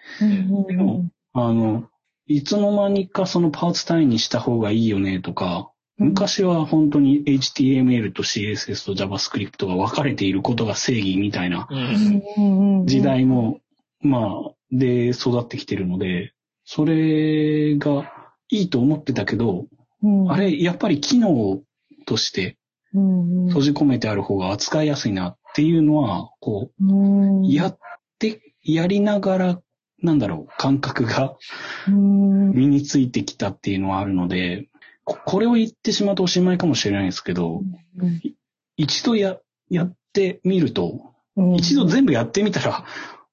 でもあの、いつの間にかそのパーツ単位にした方がいいよねとか、昔は本当に HTML と CSS と JavaScript が分かれていることが正義みたいなう。うんんうんうん時代も、まあ、で育ってきてるので、それがいいと思ってたけど、うんあれ、やっぱり機能として閉じ込めてある方が扱いやすいなっていうのは、こうやって、やりながら、なんだろう、感覚がうん。身についてきたっていうのはあるので、ここれを言ってしまうとおしまいかもしれないですけど、うん一度や、やってみると、うん。一度全部やってみたら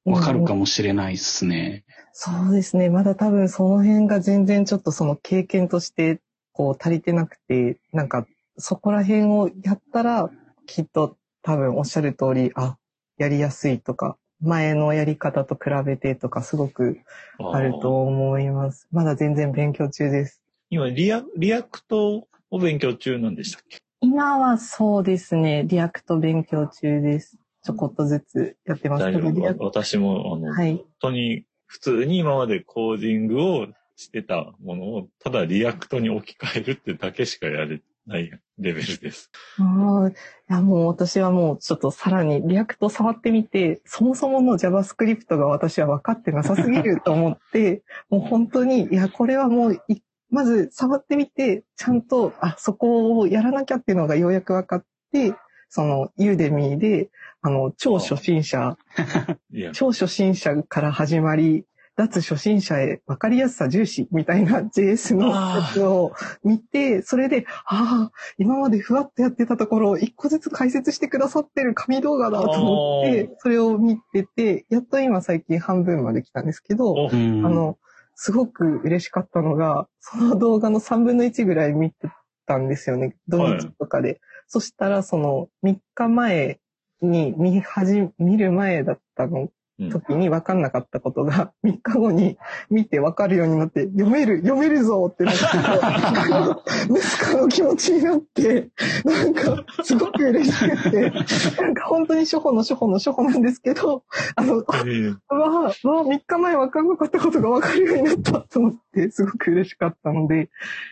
わかるかもしれないですね。そうですね。まだ多分その辺が全然ちょっとその経験としてこう足りてなくて、なんかそこら辺をやったらきっと多分おっしゃる通り、あ、やりやすいとか、前のやり方と比べてとかすごくあると思います。まだ全然勉強中です。今リア、 React を勉強中なんでしたっけ？今はそうですね、 React 勉強中です。ちょこっとずつやってます。私も、あの、はい本当に、普通に今までコーディングをしてたものを、ただ React に置き換えるってだけしかやれないレベルです。ああ、いやもう私はもうちょっとさらに React 触ってみて、そもそもの JavaScript が私は分かってなさすぎる と思って、もう本当に、いや、これはもうい、まず触ってみて、ちゃんと、あ、そこをやらなきゃっていうのがようやく分かって、その、 Udemy で、あの、超初心者、超初心者から始まり、脱初心者へ分かりやすさ重視みたいな JS のやつを見て、それで、ああ、今までふわっとやってたところを一個ずつ解説してくださってる紙動画だと思っあて、それを見てて、やっと今最近半分まで来たんですけど、あの、すごく嬉しかったのが、その動画の3分の1ぐらい見てたんですよね、土日とかで。そしたら、その3日前に見始見る前だったのうん時に分かんなかったことが、3日後に見て分かるようになって、読める、読めるぞってなって、息子の気持ちになって、なんか、すごく嬉しくて、なんか本当に初歩の初歩の初歩なんですけど、あの、えーうわあ、わあ、3日前分かんなかったことが分かるようになったと思って、すごく嬉しかったので、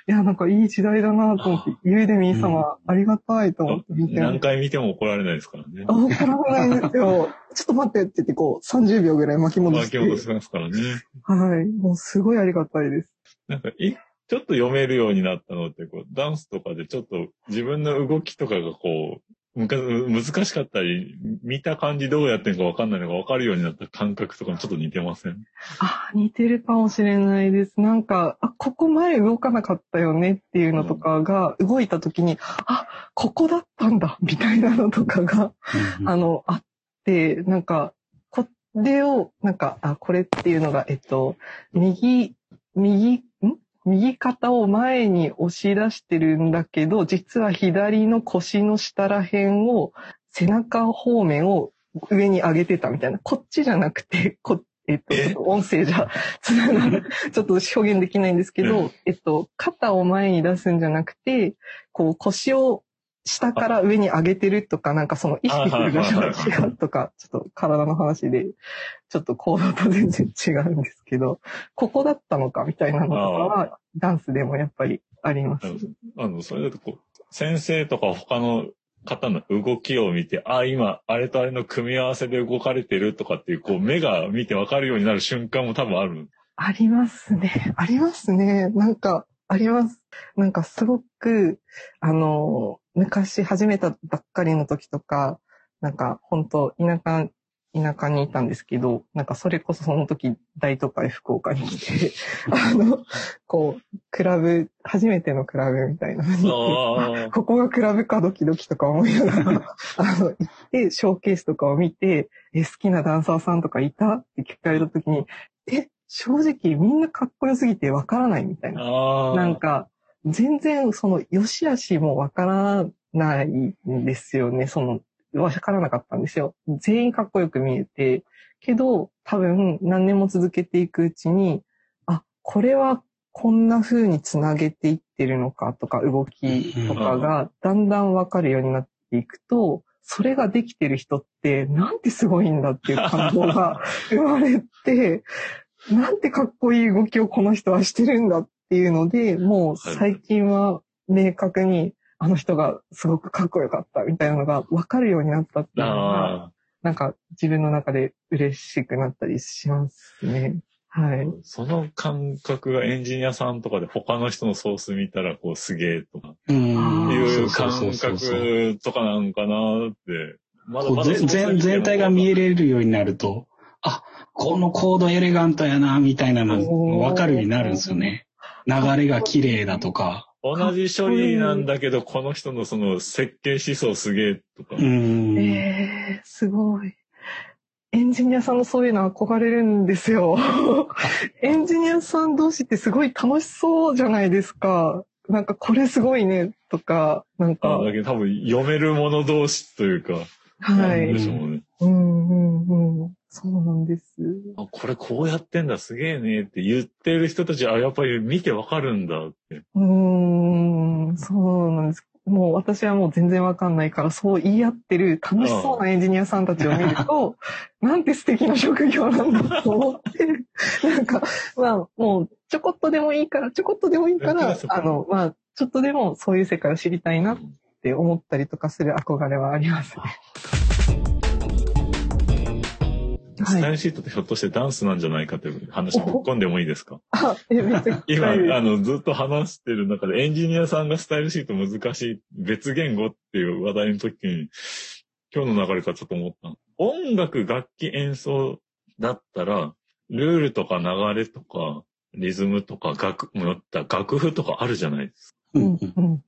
いや、なんかいい時代だなと思って、ユーデミー様、ありがたいと思って見てま何す。回見ても怒られないですからねあ、。怒らないんですよ。ちょっと待ってって言って、こう、30秒ぐらい巻き戻して。巻き戻せますからね。はい。もうすごいありがたいです。なんか、い、ちょっと読めるようになったのって、こう、ダンスとかでちょっと自分の動きとかがこう、むか難しかったり、見た感じどうやってんかわかんないのがわかるようになった感覚とかもちょっと似てません？あ、似てるかもしれないです。なんか、あ、ここ前動かなかったよねっていうのとかが動いた時に、あ、ここだったんだ、みたいなのとかが、うんあの、あって、なんか、これを、なんか、あ、これっていうのが、えっと、右、右、ん？右肩を前に押し出してるんだけど、実は左の腰の下ら辺を、背中方面を上に上げてたみたいな。こっちじゃなくて、こえっと、え？ちょっと音声じゃ、つながる、ちょっと表現できないんですけうど、えっと、肩を前に出すんじゃなくて、こう腰を下から上に上げてるとか、なんかその意識する場所が違うとか、ちょっと体の話で、ちょっと行動と全然違うんですけど、ここだったのかみたいなのとかは、ダンスでもやっぱりあります。あの、それだとこう、先生とか他の方の動きを見て、あ、今、あれとあれの組み合わせで動かれてるとかっていう、こう、目が見てわかるようになる瞬間も多分ある。ありますね。ありますね。なんか、あります。なんかすごく、あの、昔始めたばっかりの時とか、なんか本当田舎田舎にいたんですけど、なんかそれこそその時大都会福岡に来て、あの、こう、クラブ、初めてのクラブみたいなの。ここがクラブかドキドキとか思いながら、あの、行って、ショーケースとかを見て、え、好きなダンサーさんとかいた？って聞かれた時に、え、正直みんなかっこよすぎてわからないみたいな。ああ。なんか、全然その良し悪しもわからないんですよね。その、わからなかったんですよ。全員かっこよく見えて、けど多分何年も続けていくうちに、あ、これはこんな風につなげていってるのかとか動きとかがだんだんわかるようになっていくと、それができてる人ってなんてすごいんだっていう感動が生まれて、なんてかっこいい動きをこの人はしてるんだっていうので、もう最近は明確にあの人がすごくかっこよかったみたいなのが分かるようになったっていうのが、あなんか自分の中で嬉しくなったりしますね。はい。あ。その感覚がエンジニアさんとかで他の人のソース見たらこうすげえとかいう感覚とかなんかなって。まこうぜ全全体が見えれるようになると、あ、このコードエレガントやな、みたいなの分かるようになるんですよね。流れが綺麗だとか。同じ処理なんだけど、この人のその設計思想すげえとか。うん。えー、すごい。エンジニアさんのそういうの憧れるんですよ。エンジニアさん同士ってすごい楽しそうじゃないですか。なんかこれすごいねとか、なんかあ、だけど多分読める者同士というか、はい。でしょうね。うんうんうん。そうなんです。あ、これこうやってんだ、すげえねって言ってる人たち、あ、やっぱり見てわかるんだって。うーん、そうなんです。もう私はもう全然わかんないから、そう言い合ってる楽しそうなエンジニアさんたちを見ると、なんて素敵な職業なんだと思って、なんか、まあ、もうちょこっとでもいいから、ちょこっとでもいいから、あの、まあ、ちょっとでもそういう世界を知りたいなって思ったりとかする憧れはありますね。スタイルシートってひょっとしてダンスなんじゃないかという話ぶっ込んでもいいですか？あ、え、めっちゃ聞き今、あの、ずっと話してる中で、エンジニアさんがスタイルシート難しい、別言語っていう話題の時に、今日の流れからちょっと思ったの。音楽、楽器、演奏だったら、ルールとか流れとか、リズムとか、楽、もった楽譜とかあるじゃないですか。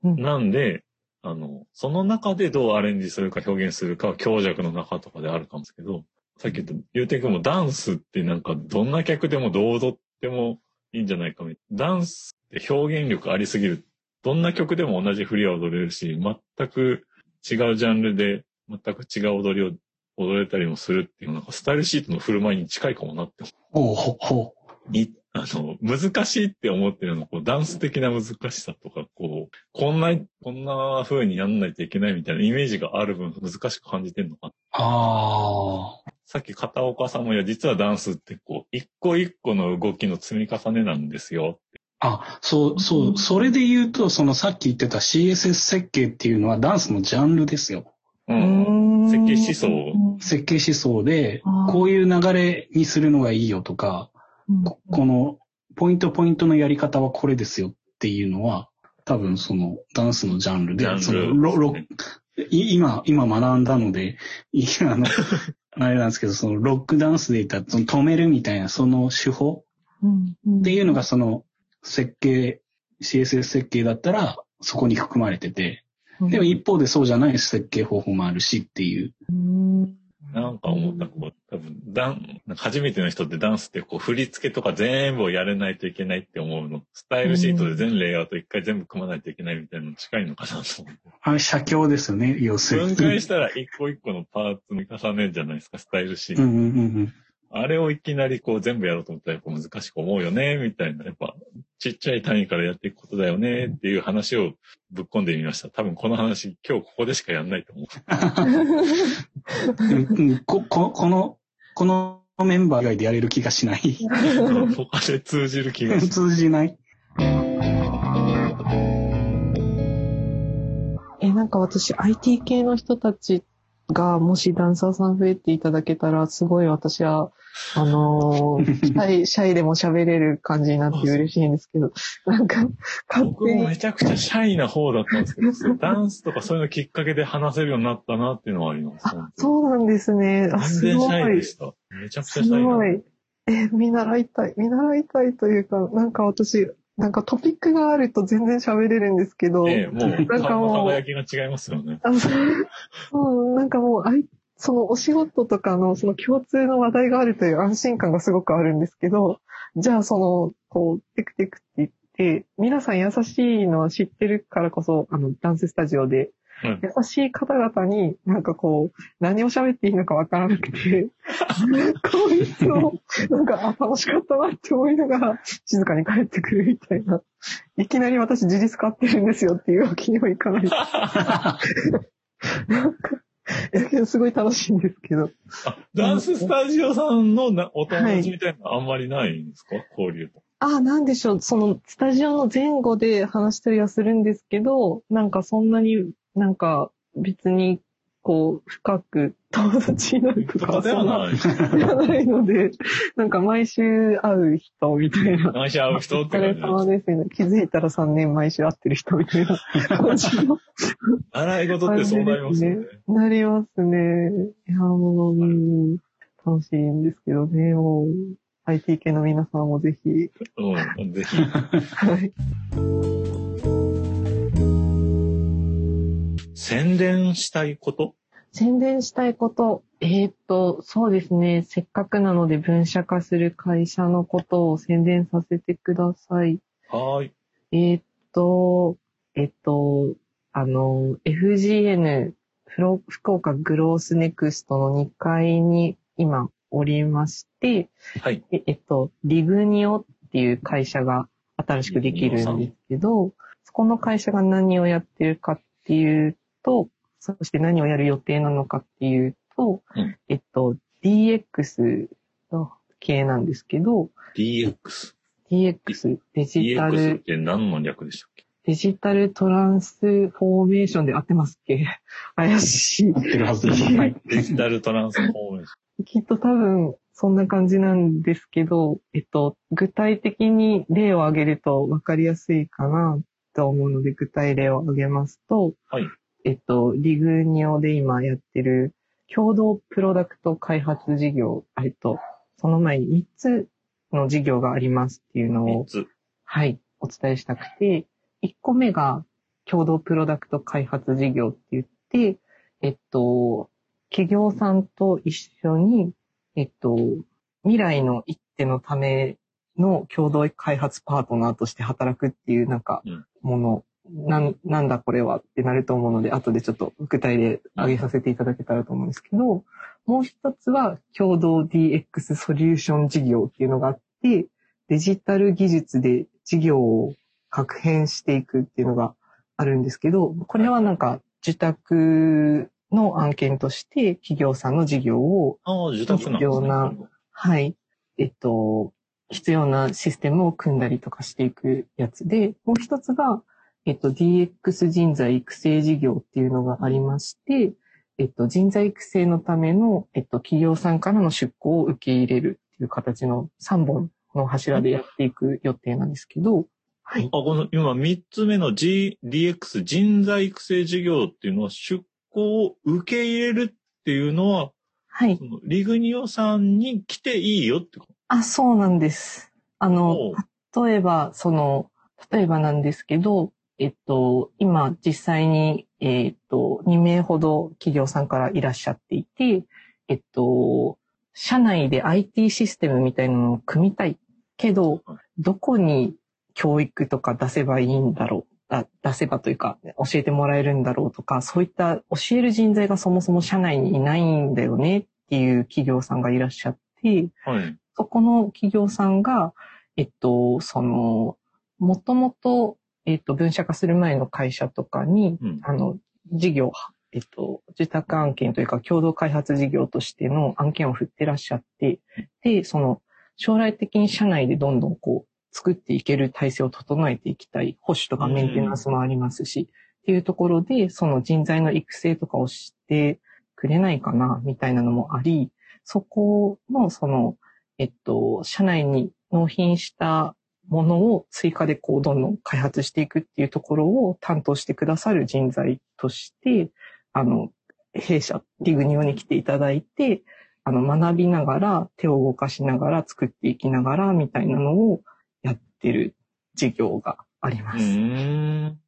なんで、あの、その中でどうアレンジするか表現するかは強弱の中とかであるかもですけど、さっき言った、ゆうていくんもダンスってなんかどんな曲でもどう踊ってもいいんじゃないかみたいな。ダンスって表現力ありすぎる。どんな曲でも同じ振りは踊れるし、全く違うジャンルで全く違う踊りを踊れたりもするっていう、なんかスタイルシートの振る舞いに近いかもなってほうほうほい、あの、難しいって思ってるのは、こう、ダンス的な難しさとか、こう、こんな、こんな風にやんないといけないみたいなイメージがある分、難しく感じてるのかな。う。ああ。さっき片岡さんも、いや、実はダンスって、こう、一個一個の動きの積み重ねなんですよ。あ、そう、そう、それで言うと、そのさっき言ってた CSS 設計っていうのはダンスのジャンルですよ。うん。設計思想設計思想でこういう流れにするのがいいよとか、ここのポイントポイントのやり方はこれですよっていうのは、多分そのダンスのジャンルで、ルそのロロい今、今学んだので、いあの、あれなんですけど、そのロックダンスで言ったその止めるみたいなその手法っていうのがその設計、CSS 設計だったらそこに含まれてて、でも一方でそうじゃない設計方法もあるしっていう。うんなんか思った、こう、多分、ダン、なんか初めての人ってダンスって、こう、振り付けとか全部をやれないといけないって思うの。スタイルシートで全レイアウト一回全部組まないといけないみたいなの近いのかなと思って。あれ、写経ですよね、要するに。分解したら一個一個のパーツに重ねるじゃないですか、スタイルシート。うんうんうんうん。あれをいきなりこう全部やろうと思ったらやっぱ難しく思うよね、みたいな。やっぱちっちゃい単位からやっていくことだよね、っていう話をぶっ込んでみました。多分この話今日ここでしかやんないと思う。こ ここの、このメンバー以外でやれる気がしない。他で通じる気がする。通じない。え、なんか私 IT 系の人たちが、もしダンサーさん増えていただけたら、すごい私は、あのー、シャイ、シャイでも喋れる感じになって嬉しいんですけど、なんか、勝僕。もめちゃくちゃシャイな方だったんですけど、ダンスとかそういうのきっかけで話せるようになったなっていうのはあります。あ、そうなんですね。あ、すご全然シャイでい。した。めちゃくちすゃシャイな。ごい。え、見習いたい。見習いたいというか、なんか私、なんかトピックがあると全然喋れるんですけど、ええ、もう、なんかもう輝きが違いますよね。あの、うん、なんかもう、あい、そのお仕事とかのその共通の話題があるという安心感がすごくあるんですけど、じゃあその、こう、テクテクって言って、皆さん優しいのは知ってるからこそ、あの、ダンススタジオで、うん優しい方々になんかこう、何を喋っていいのかわからなくて、こいつを、なんか、あ、楽しかったなって思いながら、静かに帰ってくるみたいな。いきなり私事実買ってるんですよっていうわけにはいかない。なんか、すごい楽しいんですけど。あ、ダンススタジオさんのなお友達みたいなのあんまりないんですか、交流と。ああ、なんでしょう。その、スタジオの前後で話したりはするんですけど、なんかそんなになんか別に、こう、深く友達になるとかとはない。そんな ではないので、なんか毎週会う人みたいな。毎週会う人おって疲感じです。れ様ですね。気づいたら3年毎週会ってる人みたいな感じの習い事ってそうなりますよね。なりますね。いや、もう、うん、楽しいんですけどね。もう、IT 系の皆さんもぜひ、うん、ぜひ。はい。宣伝したいこと？宣伝したいこと。えーっと、そうですね。せっかくなので分社化する会社のことを宣伝させてください。はーい。えーっと、えっと、あの、FGN、フロ福岡グロースネクストの2階に今おりまして、はい。ええっと、リグニオっていう会社が新しくできるんですけど、そこの会社が何をやってるかっていうと、そして何をやる予定なのかっていうと、うんえっと、DX の系なんですけど、DX。DX、デジタ DX っル、て何の略でしたっけ？デジタルトランスフォーメーションで合ってますっけ？怪しい合。ってるはずです。はい。デジタルトランスフォーメーシきっと多分そんな感じなんですけど、えっと、具体的に例を挙げると分かりやすいかなと思うので、具体例を挙げますと、はいえっと、リグニオで今やってる共同プロダクト開発事業、えっと、その前に3つの事業がありますっていうの。を3、つ。はい、お伝えしたくて、1個目が共同プロダクト開発事業って言って、えっと、企業さんと一緒に、えっと、未来の一手のための共同開発パートナーとして働くっていうなんかうんもの、なんなんだこれはってなると思うので、後でちょっと具体例挙げさせていただけたらと思うんですけど、もう一つは共同 DX ソリューション事業っていうのがあって、デジタル技術で事業を確変していくっていうのがあるんですけど、これはなんか受託の案件として企業さんの事業を。必要なはい、えっと、必要なシステムを組んだりとかしていくやつで、もう一つが、えっと、DX 人材育成事業っていうのがありまして、えっと、人材育成のための、えっと、企業さんからの出向を受け入れるっていう形の3本の柱でやっていく予定なんですけど、はいあ、。この、今3つ目の G、DX 人材育成事業っていうのは出向を受け入れるっていうのは、はいそ。のリグニオさんに来ていいよってこと？あ、そうなんです。あの例えば、その、例えばなんですけど、えっと、今実際に、えっと、2名ほど企業さんからいらっしゃっていて、えっと、社内で IT システムみたいなのを組みたいけどはい、どこに教育とか出せばいいんだろう。あ出せばというか、教えてもらえるんだろうとか、そういった教える人材がそもそも社内にいないんだよねっていう企業さんがいらっしゃって、はい。そこの企業さんが、えっと、その、もともと、えっと、分社化する前の会社とかに、うんあの、事業、えっと、受託案件というか、共同開発事業としての案件を振ってらっしゃって、で、その、将来的に社内でどんどんこう、作っていける体制を整えていきたい。保守とかメンテナンスもありますし、っていうところで、その人材の育成とかをしてくくれないかな、みたいなのもあり、そこの、その、えっと、社内に納品したものを追加でこう、どんどん開発していくっていうところを担当してくださる人材として、あの、弊社、リグニオに来ていただいて、あの、学びながら、手を動かしながら、作っていきながら、みたいなのをやってる事業がありまうす。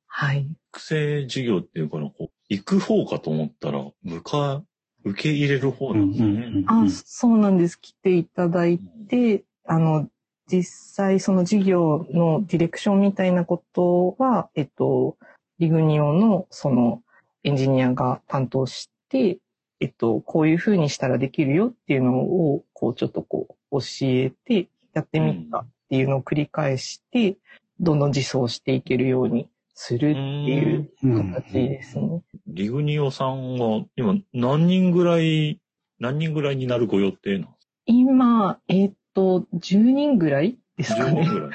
はい。育成授業っていうから、こう、行く方かと思ったら、部下、受け入れる方なんですね。あ、そうなんです。来ていただいて、あの、実際その事業のディレクションみたいなことは、えっと、リグニオのそのエンジニアが担当して、えっと、こういうふうにしたらできるよっていうのを、こうちょっとこう教えて、やってみたっていうのを繰り返して、どんどん実装していけるようにするっていううん形ですね。リグニオさんは、今、何人ぐらい、何人ぐらいになるご予定なんです今、えっと、10人ぐらいですかか ?10 ね人。ぐらい。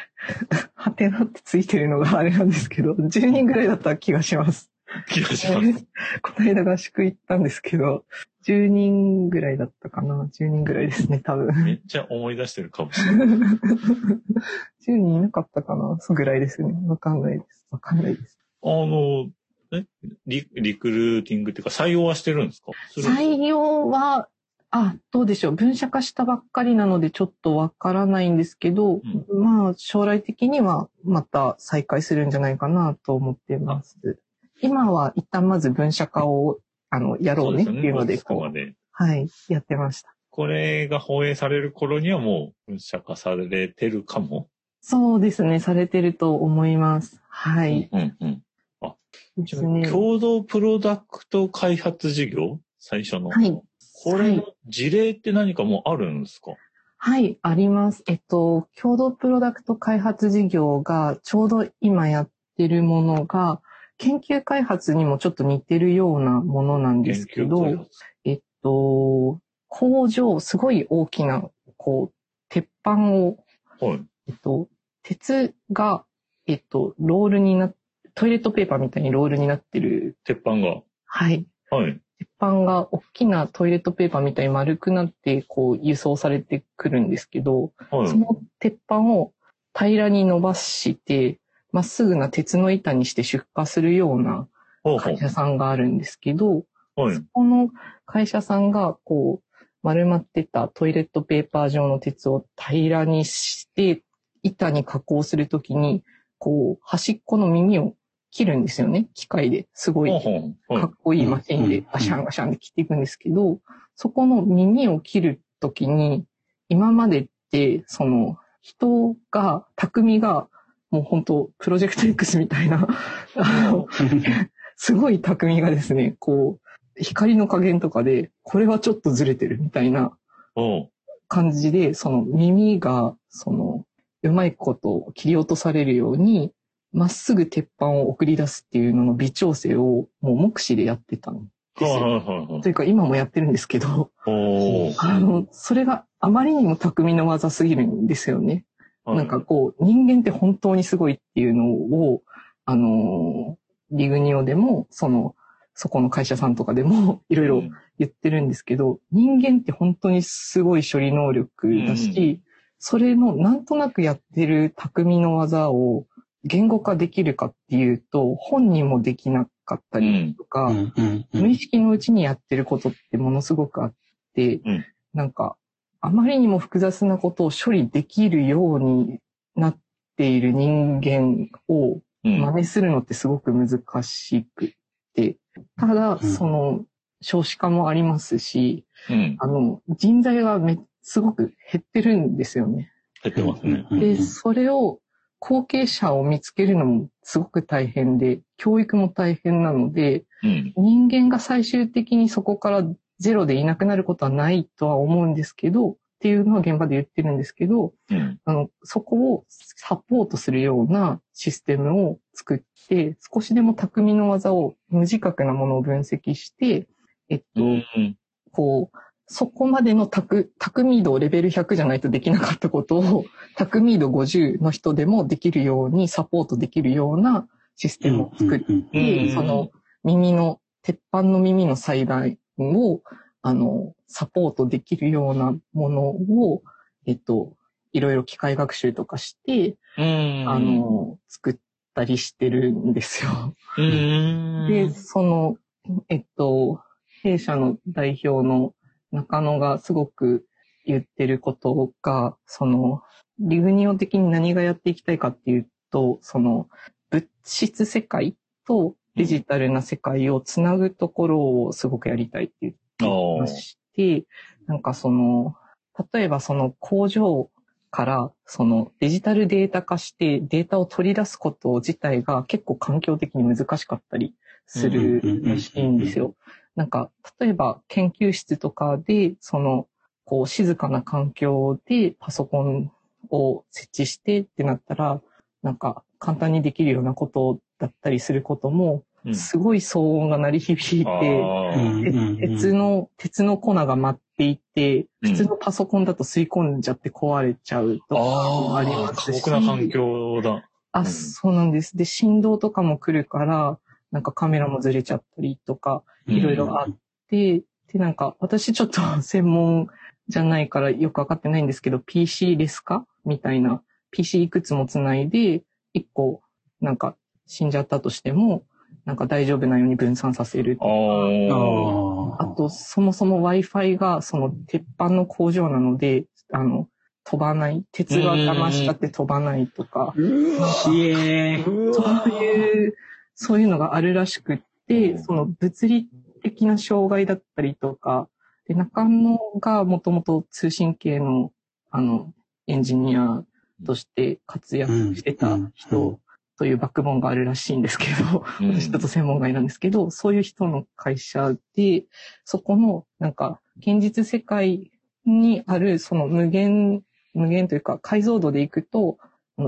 はてなってついてるのがあれなんですけど、10人ぐらいだった気がします。気がします。この間合宿行ったんですけど、10人ぐらいだったかな。10人ぐらいですね、多分。めっちゃ思い出してるかもしれない。10人いなかったかな？そうぐらいですね。わかんないです。わかんないです。あの、え？リリクルーティングっていうか、採用はしてるんですか？採用は、あ、どうでしょう。分社化したばっかりなのでちょっとわからないんですけど、まあ将来的にはまた再開するんじゃないかなと思ってます。今は一旦まず分社化をあのやろうねっていうので、こう、ねではい、やってました。これが放映される頃にはもう分社化されてるかも。そうですね、されてると思います。はい。うんうん。ですね。共同プロダクト開発事業？最初の。はい。これの事例って何かもうあるんですか？はい、あります。えっと、共同プロダクト開発事業がちょうど今やってるものが、研究開発にもちょっと似てるようなものなんですけど。えっと、工場、すごい大きな、こう、鉄板を、はい。えっと、鉄が、えっと、ロールにな、トイレットペーパーみたいにロールになってる、鉄板が。はい。はい。鉄板が大きなトイレットペーパーみたいに丸くなって、こう、輸送されてくるんですけど、はい。その鉄板を平らに伸ばして、まっすぐな鉄の板にして出荷するような会社さんがあるんですけど、う。はいそ。この会社さんが、こう、丸まってたトイレットペーパー状の鉄を平らにして、板に加工するときに、こう、端っこの耳を切るんですよね、機械で。すごい。かっこいいマシンうん。でガシャンガシャンで切っていくんですけど、そこの耳を切るときに、今までって、その、人が、匠が、もう本当プロジェクト X みたいな、すごい匠がですね、こう、光の加減とかで、これはちょっとずれてるみたいな感じで、その耳が、その、うまいこと切り落とされるように、まっすぐ鉄板を送り出すっていうのの微調整をもう目視でやってたんですよ。というか今もやってるんですけど、あの、それがあまりにも匠の技すぎるんですよね。はい。なんかこう、人間って本当にすごいっていうのを、あの、リグニオでも、その、そこの会社さんとかでも いろいろうん。言ってるんですけど、人間って本当にすごい処理能力だし、それのなんとなくやってる匠の技を言語化できるかっていうと、本人もできなかったりとか、無意ん識のうちにやってることってものすごくあって、うん。なんか、あまりにも複雑なことを処理できるようになっている人間をうん。真似するのってすごく難しくて、ただ、うん。その、少子化もありますし、うん。あの、人材がめ、すごく減ってるんですよね。減ってますね。で、うん。うんそれを、後継者を見つけるのもすごく大変で、教育も大変なので、うん。人間が最終的にそこからゼロでいなくなることはないとは思うんですけど、っていうのは現場で言ってるんですけど、うん。あの、そこをサポートするようなシステムを作って、少しでも匠の技を、無自覚なものを分析して、えっと、うん。こう、そこまでの匠、匠度レベル100じゃないとできなかったことを、匠度50の人でもできるようにサポートできるようなシステムを作って、その耳の、鉄板の耳の裁断を、あの、サポートできるようなものを、えっと、いろいろ機械学習とかして、うん。あ、の、作ったりしてるんですよ。うん。で、その、えっと、弊社の代表の中野がすごく言ってることが、その、リグニオ的に何がやっていきたいかっていうと、その、物質世界とデジタルな世界をつなぐところをすごくやりたいって言ってまして、なんかその、例えばその工場からそのデジタルデータ化してデータを取り出すこと自体が結構環境的に難しかったりするらしいんですよ。なんか、例えば研究室とかで、その、こう静かな環境でパソコンを設置してってなったら、なんか簡単にできるようなことだったりすることも、うんすごい騒音が鳴り響いて、鉄の、鉄の粉が舞っていて、うん普通のパソコンだと吸い込んじゃって壊れちゃうとかもありますし。過酷な環境だ。あ、うんそうなんです。で、振動とかも来るから、なんかカメラもずれちゃったりとか、いろいろあって、で、なんか私ちょっと 専門じゃないからよくわかってないんですけど、PC レス化みたいな、PC いくつもつないで、一個、なんか死んじゃったとしても、なんか大丈夫なように分散させるとあか、あ。と、そもそも Wi-Fi がその鉄板の工場なので、あの、飛ばない。鉄が邪魔しちゃって飛ばないとか、ひえー。そういう、そういうのがあるらしくって、その物理的な障害だったりとか、で、中野がもともと通信系の、あの、エンジニアとして活躍してた人というバックボーンがあるらしいんですけど、うん。私ちょっと専門外なんですけど、そういう人の会社で、そこの、なんか、現実世界にある、その無限、無限というか、解像度でいくと、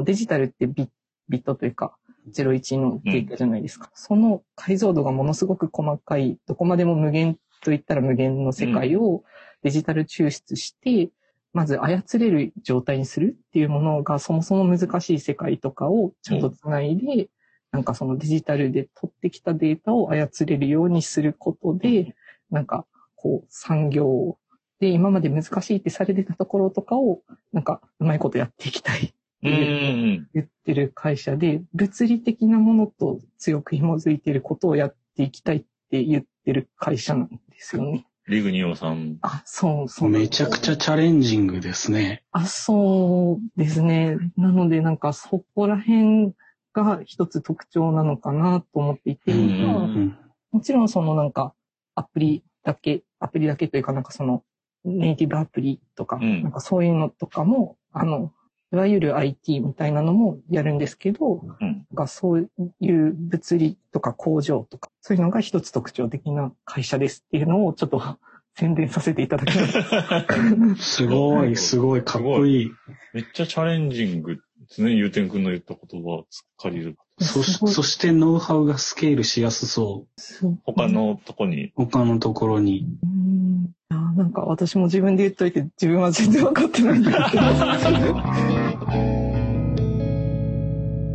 デジタルってビビットというか、01のデータじゃないですか。その解像度がものすごく細かい、どこまでも無限と言ったら無限の世界をデジタル抽出して、まず操れる状態にするっていうものがそもそも難しい世界とかをちゃんとつないで、なんかそのデジタルで取ってきたデータを操れるようにすることで、なんかこう産業で今まで難しいってされてたところとかを、なんかうまいことやっていきたいってうんういうん言ってる会社で、物理的なものと強く紐づいていることをやっていきたいって言ってる会社なんですよね。リグニオさん。あ、そう、そう。めちゃくちゃチャレンジングですね。あ、そうですね。なので、なんかそこら辺が一つ特徴なのかなと思っていて、うんまあうんもちろんそのなんかアプリだけ、アプリだけというかなんかそのネイティブアプリとか、うんなんかそういうのとかも、あの、いわゆる IT みたいなのもやるんですけど、うんなんかそういう物理とか工場とか、そういうのが一つ特徴的な会社ですっていうのをちょっと 宣伝させていただきました。すごい、すごい、かっこいい。めっちゃチャレンジングですね。ゆうてんくんの言った言葉、すっかりそしそしてノウハウがスケールしやすそう。そう他のとこに？他のところに。うんいやなんか私も自分で言っといて自分は全然分かってないんだけど。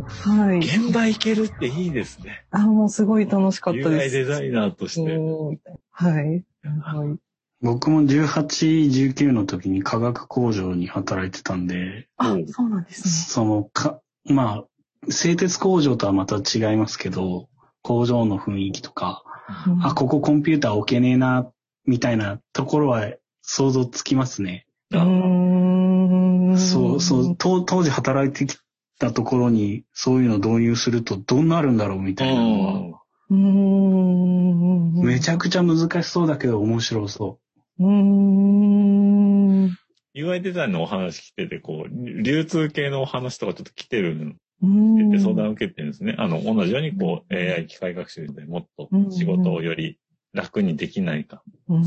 はい。現場行けるっていいですね。あ、もうすごい楽しかったです。UI デザイナーとして。うんはい。はい。僕も18、19の時に化学工場に働いてたんで、あうん、そうなんですそのか、まあ、製鉄工場とはまた違いますけど、工場の雰囲気とか、ね。うんあ、ここコンピューター置けねえな、みたいなところは想像つきますね。うーん。そう、そう、当当時働いてきたところにそういうの導入するとどうなるんだろうみたいなのは、うーん。めちゃくちゃ難しそうだけど面白そうーん。UI デザインのお話来てて、こう、流通系のお話とかちょっと来てるってうん言って相談を受けてるんですね。あの、同じようにこう、AI 機械学習でもっと仕事をより楽にできないか、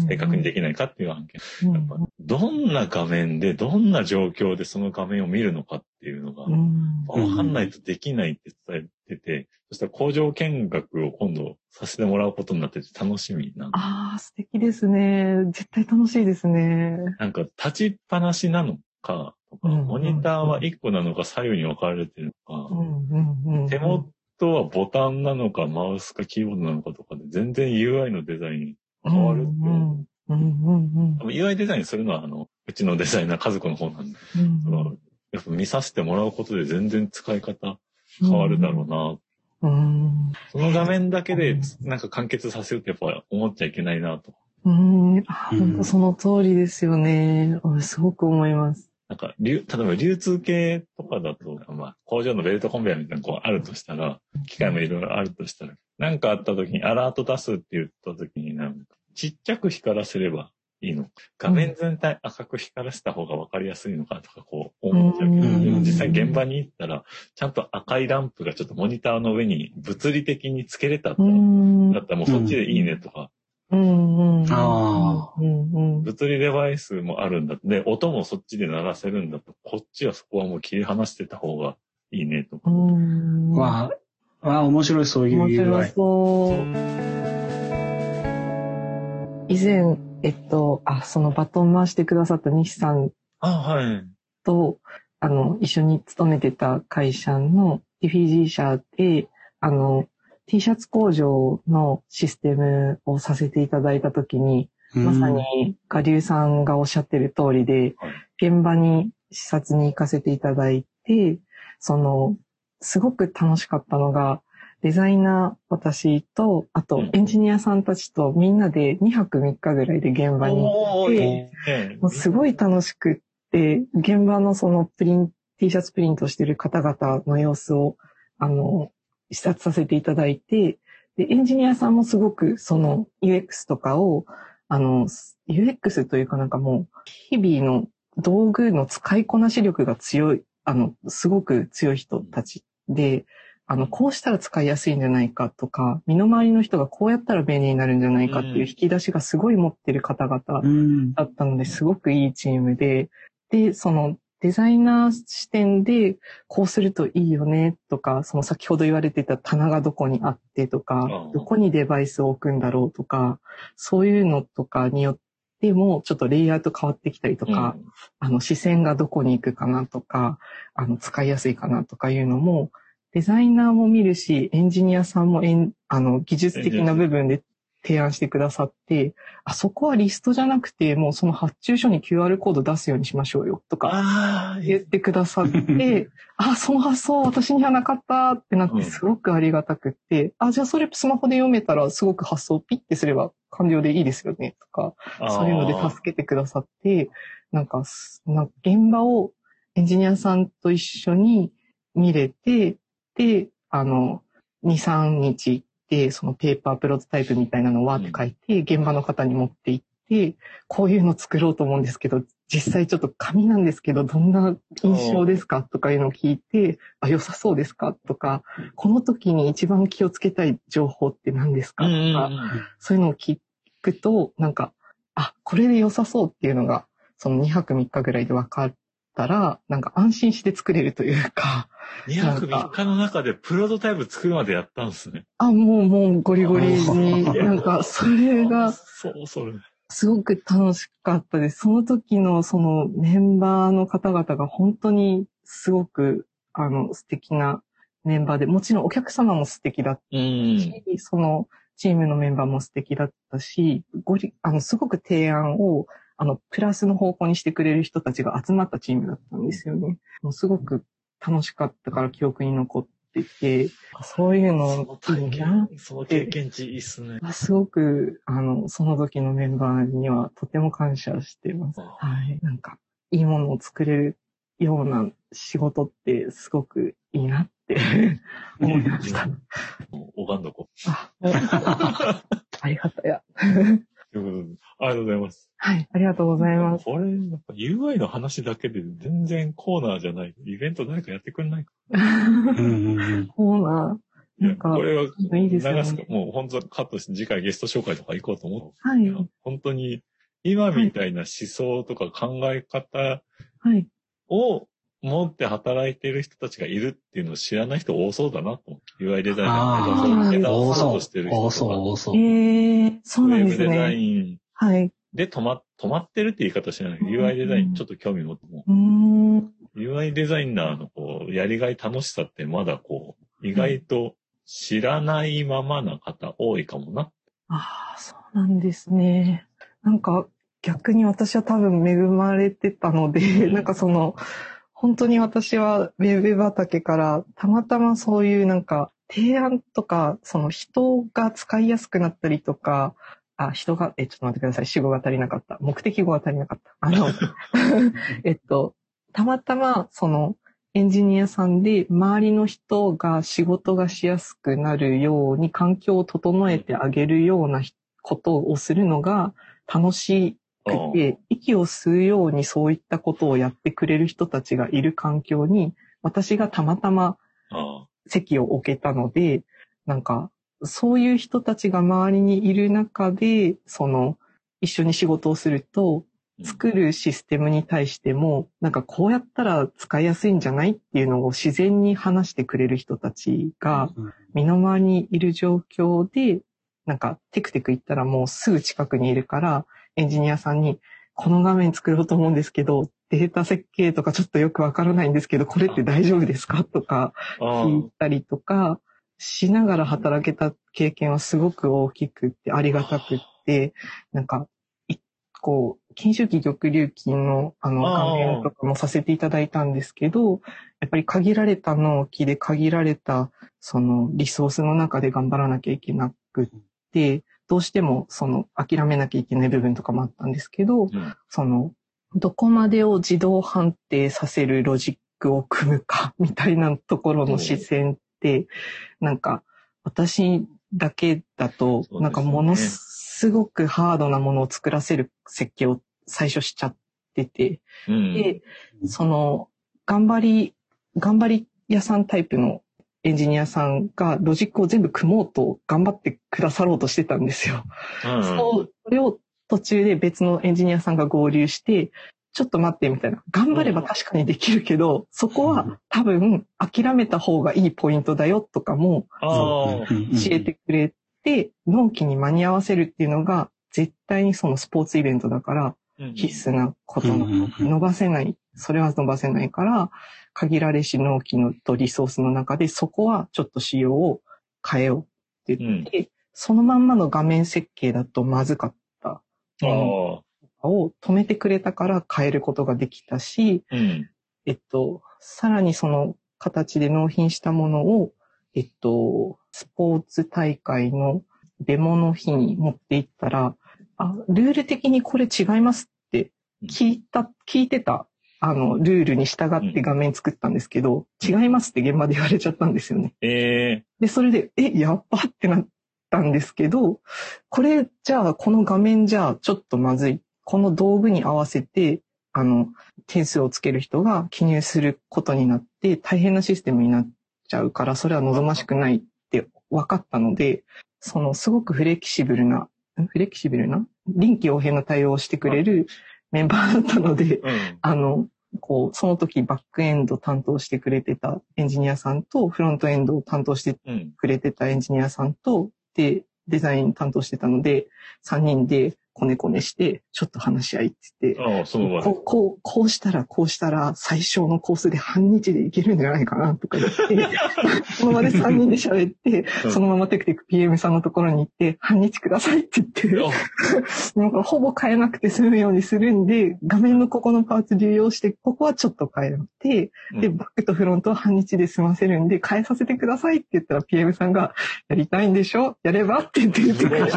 正確にできないかっていう案件。うんやっぱどんな画面で、どんな状況でその画面を見るのかっていうのが、うんわかんないとできないって伝えてて、そしたら工場見学を今度させてもらうことになってて楽しみな。ああ、素敵ですね。絶対楽しいですね。なんか立ちっぱなしなのかとか、うんモニターは1個なのか左右に分かれてるのか、うんうんうん手元はボタンなのかマウスかキーボードなのかとかで全然 UI のデザイン変わるっていう。うんうんうん UI デザインするのは、あの、うちのデザイナー家族の方なんで、うんそのやっぱ見させてもらうことで全然使い方変わるだろうな。うん。その画面だけでなんか完結させるってやっぱ思っちゃいけないなと。うん。本当その通りですよね。あすごく思います。なんか、流、例えば流通系とかだと、まあ、工場のベルトコンベヤーみたいなのがこうあるとしたら、機械もいろいろあるとしたら、なんかあった時にアラート出すって言った時になんか、ちっちゃく光らせればいいの？か。画面全体赤く光らせた方が分かりやすいのかとかこう思っちゃうけど、実際現場に行ったら、ちゃんと赤いランプがちょっとモニターの上に物理的につけれたったうら、ん。だったらもうそっちでいいねとか、うんうん。あうんうん。物理デバイスもあるんだ。で、音もそっちで鳴らせるんだと、こっちはそこはもう切り離してた方がいいねとか。うん。わあ、わあ、面白い、そういう面白 UI。そう。以前、えっと、あ、そのバトン回してくださった西さんあ、はい。と、あの、一緒に勤めてた会社のディフィジー社で、あの、T シャツ工場のシステムをさせていただいたときに、まさに我流さんがおっしゃってる通りで、現場に視察に行かせていただいて、その、すごく楽しかったのが、デザイナー、私と、あとエンジニアさんたちとみんなで2泊3日ぐらいで現場に行って、もうすごい楽しくって、現場のそのプリン、T シャツプリントしてる方々の様子を、あの、視察させていただいて、で、エンジニアさんもすごくその UX とかを、あの、UX というかなんかもう、日々の道具の使いこなし力が強い、あの、すごく強い人たちで、あの、こうしたら使いやすいんじゃないかとか、身の回りの人がこうやったら便利になるんじゃないかっていう引き出しがすごい持ってる方々うん。だったのですごくいいチームで、で、そのデザイナー視点でこうするといいよねとか、その先ほど言われてた棚がどこにあってとかどこにデバイスを置くんだろうとか、そういうのとかによってもちょっとレイアウト変わってきたりとか、あの視線がどこに行くかなとか、あの使いやすいかなとかいうのも、デザイナーも見るし、エンジニアさんもエンあの技術的な部分で提案してくださって、あそこはリストじゃなくて、もうその発注書に QR コード出すようにしましょうよとかああ、言ってくださって、あ、その発想私にはなかったってなってすごくありがたくって、あ、じゃあそれスマホで読めたらすごく発想ピッてすれば完了でいいですよねとか、そういうので助けてくださって、なんか、すなんか現場をエンジニアさんと一緒に見れて、で、あの、2、3日行って、そのペーパープロトタイプみたいなのをわーって書いて、現場の方に持って行って、こういうの作ろうと思うんですけど、実際ちょっと紙なんですけど、どんな印象ですかとかいうのを聞いて、あ、良さそうですかとか、この時に一番気をつけたい情報って何ですかとか、そういうのを聞くと、なんか、あ、これで良さそうっていうのが、その2泊3日ぐらいで分かったら、なんか安心して作れるというか、2泊3日の中でプロトタイプ作るまでやったんですね。あ、もうもうゴリゴリに、なんかそれがそう、それ。すごく楽しかったです。その時のそのメンバーの方々が本当にすごく、あの、素敵なメンバーで、もちろんお客様も素敵だったうん。し、そのチームのメンバーも素敵だったし、ごりあの、すごく提案を、あの、プラスの方向にしてくれる人たちが集まったチームだったんですよね。もうすごく楽しかったから記憶に残ってて、そういうの体験、その経験値いいっすね。すごく、あの、その時のメンバーにはとても感謝してます。あはい。なんか、いいものを作れるような仕事ってすごくいいなって 思いました。拝んどこあ、ありがたや。う。ということで、ありがとうございます。はい、ありがとうございます。これ、やっぱ UI の話だけで全然コーナーじゃない。イベント誰かやってくんないか。コーナいやなんかこれはー、いいですよ流すかね。、もう本当カットして次回ゲスト紹介とか行こうと思って。はいや本当に、今みたいな思想とか考え方はい。を持って働いてる人たちがいるっていうのを知らない人多そうだなと思って。UI デザイナー目指そう多そうとしてる人。多そう、多そう。えー、そうウなんですェブデザね。インはい。で止ま、止まってるって言い方してないけど、UI デザインちょっと興味持っても、うーん。UI デザイナーのこう、やりがい楽しさってまだこう、意外と知らないままな方多いかもな。ああ、そううなんですね。なんか逆に私は多分恵まれてたので、なんかその、本当に私はウェブ畑からたまたまそういうなんか提案とか、その人が使いやすくなったりとか、あ、人が、え、ちょっと待ってください。主語が足りなかった。目的語が足りなかった。あの、えっと、たまたまそのエンジニアさんで周りの人が仕事がしやすくなるように環境を整えてあげるようなことをするのが楽しくて、息を吸うようにそういったことをやってくれる人たちがいる環境に、私がたまたま席を置けたので、なんか、そういう人たちが周りにいる中で、その、一緒に仕事をすると、作るシステムに対しても、なんかこうやったら使いやすいんじゃないっていうのを自然に話してくれる人たちが身の回りにいる状況で、なんかテクテク言ったらもうすぐ近くにいるから、エンジニアさんに、この画面作ろうと思うんですけど、データ設計とかちょっとよくわからないんですけど、これって大丈夫ですか？とか聞いたりとかしながら働けた経験はすごく大きくってありがたくって、なんか、こう、金周期玉流期のあの関連とかもさせていただいたんですけど、やっぱり限られた納期で限られたそのリソースの中で頑張らなきゃいけなくって、どうしてもその諦めなきゃいけない部分とかもあったんですけど、うん、そのどこまでを自動判定させるロジックを組むかみたいなところの視線って、なんか私だけだと、なんかものすごくハードなものを作らせる設計を最初しちゃってて、うん、で、その頑張り、頑張り屋さんタイプのエンジニアさんがロジックを全部組もうと頑張ってくださろうとしてたんですよ。うん、そう、それを途中で別のエンジニアさんが合流して、ちょっと待ってみたいな。頑張れば確かにできるけど、そこは多分諦めた方がいいポイントだよとかも教えてくれて、納期に間に合わせるっていうのが絶対にそのスポーツイベントだから必須なことなの。伸ばせない。それは伸ばせないから、限られし納期のとリソースの中で、そこはちょっと仕様を変えようって言って、うん、そのまんまの画面設計だとまずかった。ものを止めてくれたから変えることができたし、うん、えっと、さらにその形で納品したものを、えっと、スポーツ大会のデモの日に持っていったら、あ、ルール的にこれ違いますって聞いた、聞いてたあの、ルールに従って画面作ったんですけど、うん、違いますって現場で言われちゃったんですよね。えー、で、それで、え、やっばってなったんですけど、これ、じゃあ、この画面じゃあ、ちょっとまずい。この道具に合わせて、あの、点数をつける人が記入することになって、大変なシステムになっちゃうから、それは望ましくないって分かったので、その、すごくフレキシブルな、フレキシブルな臨機応変な対応をしてくれるメンバーだったので、うん、あの、こう、その時バックエンド担当してくれてたエンジニアさんと、フロントエンドを担当してくれてたエンジニアさんと、で、デザイン担当してたので、3人でこねこねして、ちょっと話し合いって言って、ああそうこう、こう、こうしたら、こうしたら、最小のコースで半日でいけるんじゃないかな、とか言って、その場で3人で喋って、そのままテクテク PM さんのところに行って、半日くださいって言って、なんかほぼ変えなくて済むようにするんで、画面のここのパーツ流用して、ここはちょっと変えて、で、バックとフロントは半日で済ませるんで、変えさせてくださいって言ったら PM さんが、やりたいんでしょ？やれば？って言って言ってくれて、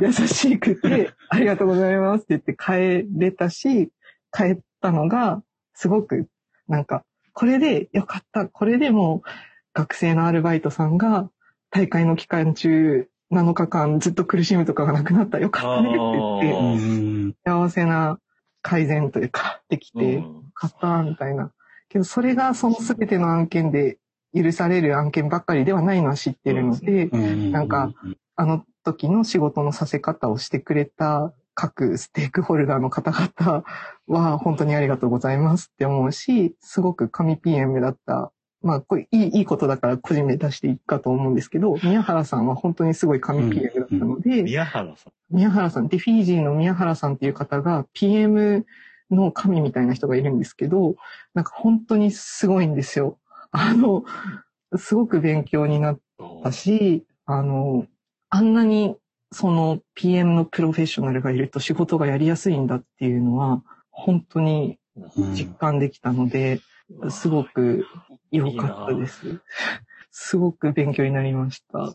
優しくて、ありがとうございますって言って帰れたし、帰ったのが、すごく、なんか、これでよかった。これでも学生のアルバイトさんが大会の期間中7日間ずっと苦しむとかがなくなった。よかったねって言って、幸せな改善というか、できて、よかった、みたいな。けど、それがその全ての案件で許される案件ばっかりではないのは知ってるので、なんか、あの時の仕事のさせ方をしてくれた各ステークホルダーの方々は本当にありがとうございますって思うし、すごく神 PM だった。まあ、これいい、いいことだから個人名出していいかと思うんですけど、宮原さんは本当にすごい神 PM だったので、うん、宮原さん宮原さん、で、フィージーの宮原さんっていう方が PM の神みたいな人がいるんですけど、なんか本当にすごいんですよ。あの、すごく勉強になったし、あの、あんなにその PM のプロフェッショナルがいると仕事がやりやすいんだっていうのは、本当に実感できたので、すごく良かったです。すごく勉強になりました。は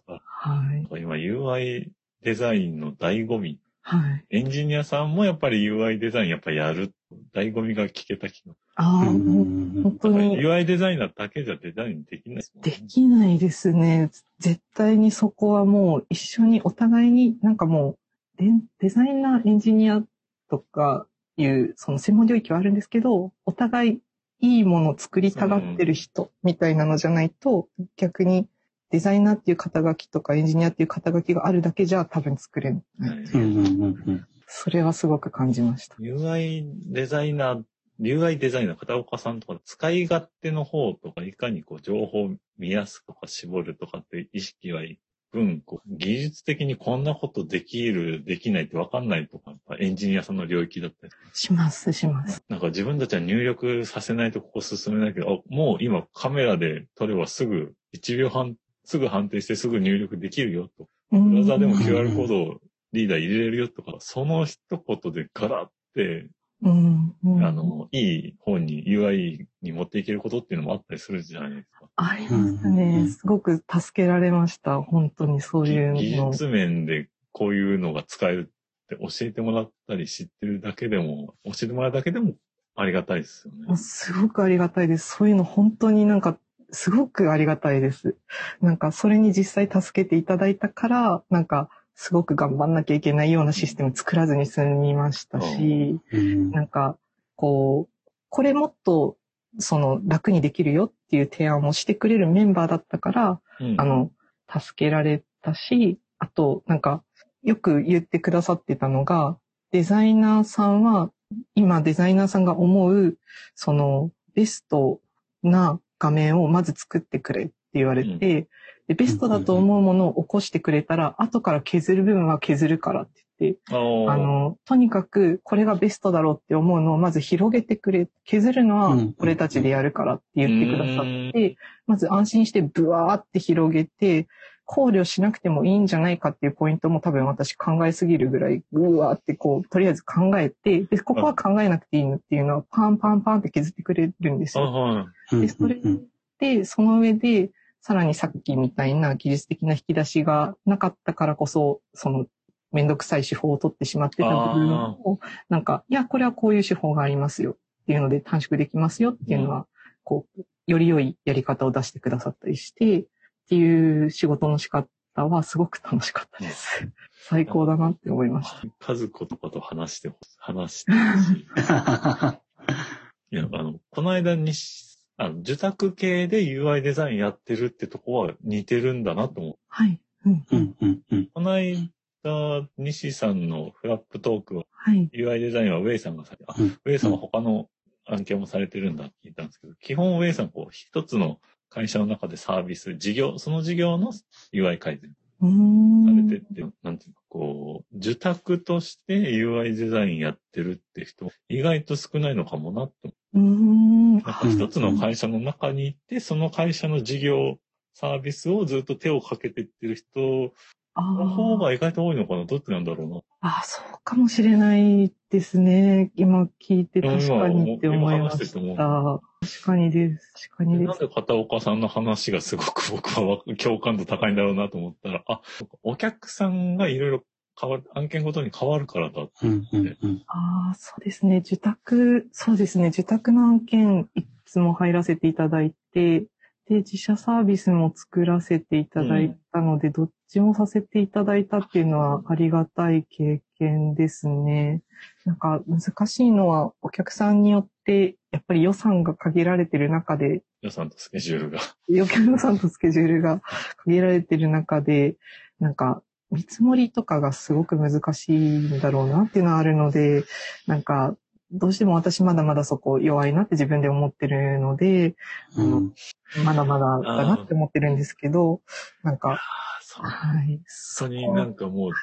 い。今 UI デザインの醍醐味。はい。エンジニアさんもやっぱり UI デザインやっぱやる。醍醐味が聞けた気が。ああ、本当に UI デザイナーだけじゃデザインできないですもんできないですね。絶対にそこはもう一緒にお互いになんかもうデデザイナー、エンジニアとかいうその専門領域はあるんですけど、お互いいいものを作りたがってる人みたいなのじゃないと、逆にデザイナーっていう肩書きとかエンジニアっていう肩書きがあるだけじゃ多分作れない。はいうんうんうんうんそれはすごく感じました。UI デザイナー、UI デザイナー、片岡さんとか、使い勝手の方とか、いかにこう、情報を見やすくとか絞るとかって意識は、分、こう、技術的にこんなことできる、できないってわかんないとか、やっぱエンジニアさんの領域だったり、します、します。なんか自分たちは入力させないとここ進めないけど、あもう今カメラで撮ればすぐ、1秒半、すぐ判定してすぐ入力できるよと。ブブラウザでもうん QR コードをリーダー入れれるよとか、その一言でガラってうん、うんあの、いい方に UI に持っていけることっていうのもあったりするじゃないですか。ありますうんね。すごく助けられました。本当にそういうの。技術面でこういうのが使えるって教えてもらったり知ってるだけでも、教えてもらうだけでもありがたいですよね。すごくありがたいです。そういうの本当になんか、すごくありがたいです。なんか、それに実際助けていただいたから、なんか、すごく頑張んなきゃいけないようなシステム作らずに済みましたし、うんなんか、こう、これもっと、その、楽にできるよっていう提案をしてくれるメンバーだったから、うんあの、助けられたし、あと、なんか、よく言ってくださってたのが、デザイナーさんは、今デザイナーさんが思う、その、ベストな画面をまず作ってくれって言われて、でベストだと思うものを起こしてくれたら、後から削る部分は削るからって言って、あの、とにかくこれがベストだろうって思うのをまず広げてくれ、削るのはうん俺たちでやるからって言ってくださって、まず安心してブワーって広げて、考慮しなくてもいいんじゃないかっていうポイントも多分私考えすぎるぐらい、ぐわーってこう、とりあえず考えて、で、ここは考えなくていいのっていうのはパンパンパンって削ってくれるんですよ。で、それで、その上で、さらにさっきみたいな技術的な引き出しがなかったからこそ、その、めんどくさい手法を取ってしまってた部分を、なんか、いや、これはこういう手法がありますよっていうので短縮できますよっていうのは、こう、より良いやり方を出してくださったりして、っていう仕事の仕方はすごく楽しかったです。最高だなって思いました。和子とかと話してほしい、話してほしい。いや、あの、この間にし、あの、受託系で UI デザインやってるってとこは似てるんだなと思う。はい。うん。ううん。んうんうんこの間、西さんのフラップトークは、はい。UI デザインはウェイさんがされて、あ、うんウェイさんは他の案件もされてるんだって聞いたんですけど、基本ウェイさん、こう、一つの会社の中でサービス、事業、その事業の UI 改善。されてって、なんていうか、こう、受託として UI デザインやってるって人、意外と少ないのかもなって。うーん。なんか一つの会社の中に行って、その会社の事業、サービスをずっと手をかけてってる人あの方ーが意外と多いのかなどっちなんだろうな。あ、そうかもしれないですね。今聞いて確かにって思いま今話しててもした。確かにです。確かにです。なんで片岡さんの話がすごく僕は共感度高いんだろうなと思ったら、あ、お客さんがいろいろ変わる、案件ごとに変わるからだ。うんうんうんああ、そうですね。受託、そうですね。受託の案件、いつも入らせていただいて、で、自社サービスも作らせていただいたので、どっちもさせていただいたっていうのはありがたい経験ですね。なんか難しいのはお客さんによって、やっぱり予算が限られてる中で、予算とスケジュールが。予算とスケジュールが限られてる中で、なんか、見積もりとかがすごく難しいんだろうなっていうのはあるので、なんか、どうしても私まだまだそこ弱いなって自分で思ってるので、うんまだまだだなって思ってるんですけど、なんか。はい。本当になんかもう、はい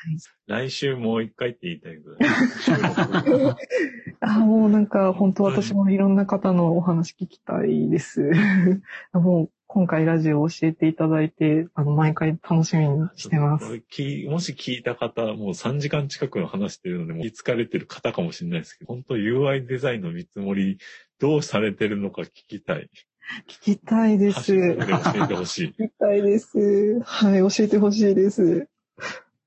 来週もう一回って言いたいぐらい。あもうなんか本当私もいろんな方のお話聞きたいです。もう今回ラジオを教えていただいて、あの、毎回楽しみにしてます。もし聞いた方、もう3時間近くの話してるので、もう気疲れてる方かもしれないですけど、本当 UI デザインの見積もり、どうされてるのか聞きたい。聞きたいです。で教えてほしい。きたいです。はい、教えてほしいです。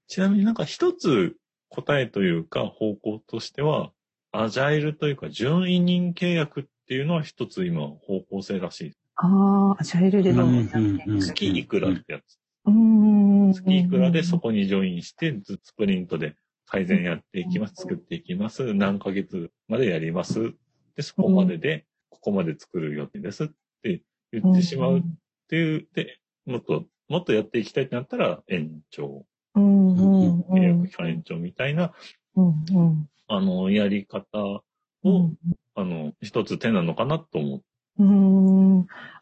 ちなみになんか一つ答えというか方向としては、アジャイルというか準委任契約っていうのは一つ今方向性らしい。ああ、アジャイルデザイン。うん月いくらってやつ。うーん。月いくらでそこにジョインして、ずスプリントで改善やっていきます、作っていきます、何ヶ月までやります。で、そこまでで、ここまで作る予定ですって言ってしまうっていう、で、もっと、もっとやっていきたいってなったら延長、うんうんう契約ん期間延長みたいな、うんうんあの、やり方を、うんあの、一つ手なのかなと思う。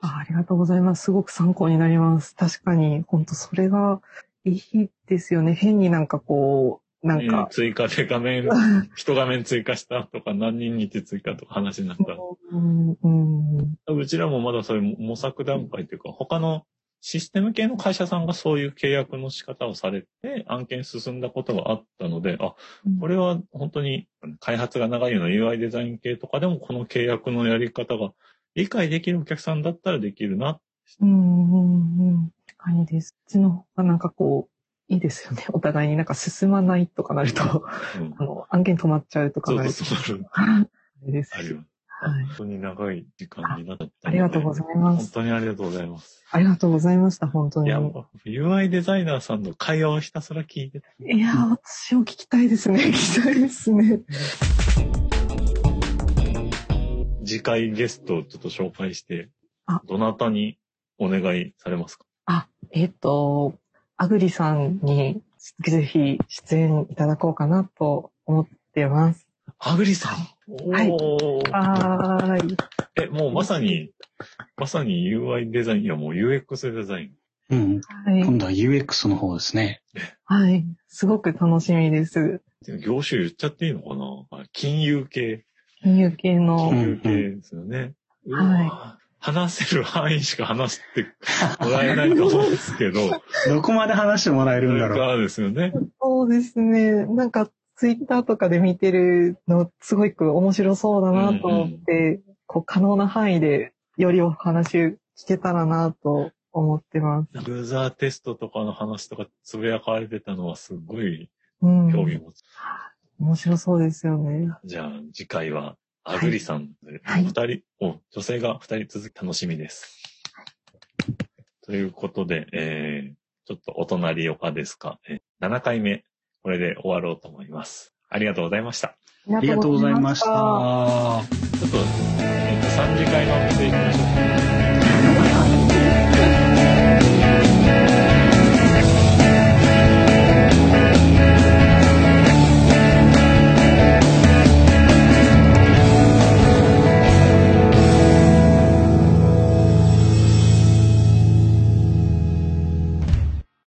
あ。ありがとうございます。すごく参考になります。確かに、本当それがいいですよね。変になんかこう、なんえーか、追加で画面、一画面追加したとか、何人にて追加とか話になった。うんうんうちらもまだそういう模索段階というか、他のシステム系の会社さんがそういう契約の仕方をされて、案件進んだことがあったので、あ、これは本当に開発が長いような UI デザイン系とかでもこの契約のやり方が理解できるお客さんだったらできるな。うんうんうん。確かにです。うちの方がなんかこう、いいですよね。お互いになんか進まないとかなると、うん、あの、案件止まっちゃうとかそうなると。そうそう。あれですあります。はい。本当に長い時間になったのでありがとうございます。本当にありがとうございます。ありがとうございました、本当に。いや、UI デザイナーさんの会話をひたすら聞いていや、私も聞きたいですね。聞きたいですね。次回ゲストをちょっと紹介してあ、どなたにお願いされますか？あ、えっ、と、アグリさんにぜひ出演いただこうかなと思ってます。アグリさん？はいおーはーい。え、もうまさに、まさに UI デザイン、いやもう UX デザイン。うん。はい。今度は UX の方ですね。はい。すごく楽しみです。業種言っちゃっていいのかな？あ金融系。金融系の、金融系ですよね。は話せる範囲しか話して もらえないと思うんですけど。どこまで話してもらえるんだろう。がですよね。そうですね。なんか、ツイッターとかで見てるの、すごく面白そうだなと思って、こう、可能な範囲で、よりお話聞けたらなと思ってます。ユーザーテストとかの話とかつぶやかれてたのはすごいうん。興味を持つ。面白そうですよね。じゃあ次回はアグリさんで、はい二人、お女性が二人続き楽しみです。ということで、えー、ちょっとお隣岡ですか、えー、7回目、これで終わろうと思います。ありがとうございました。あありがとうございました。ちょっと、えーと、3次会のお店行きましょう。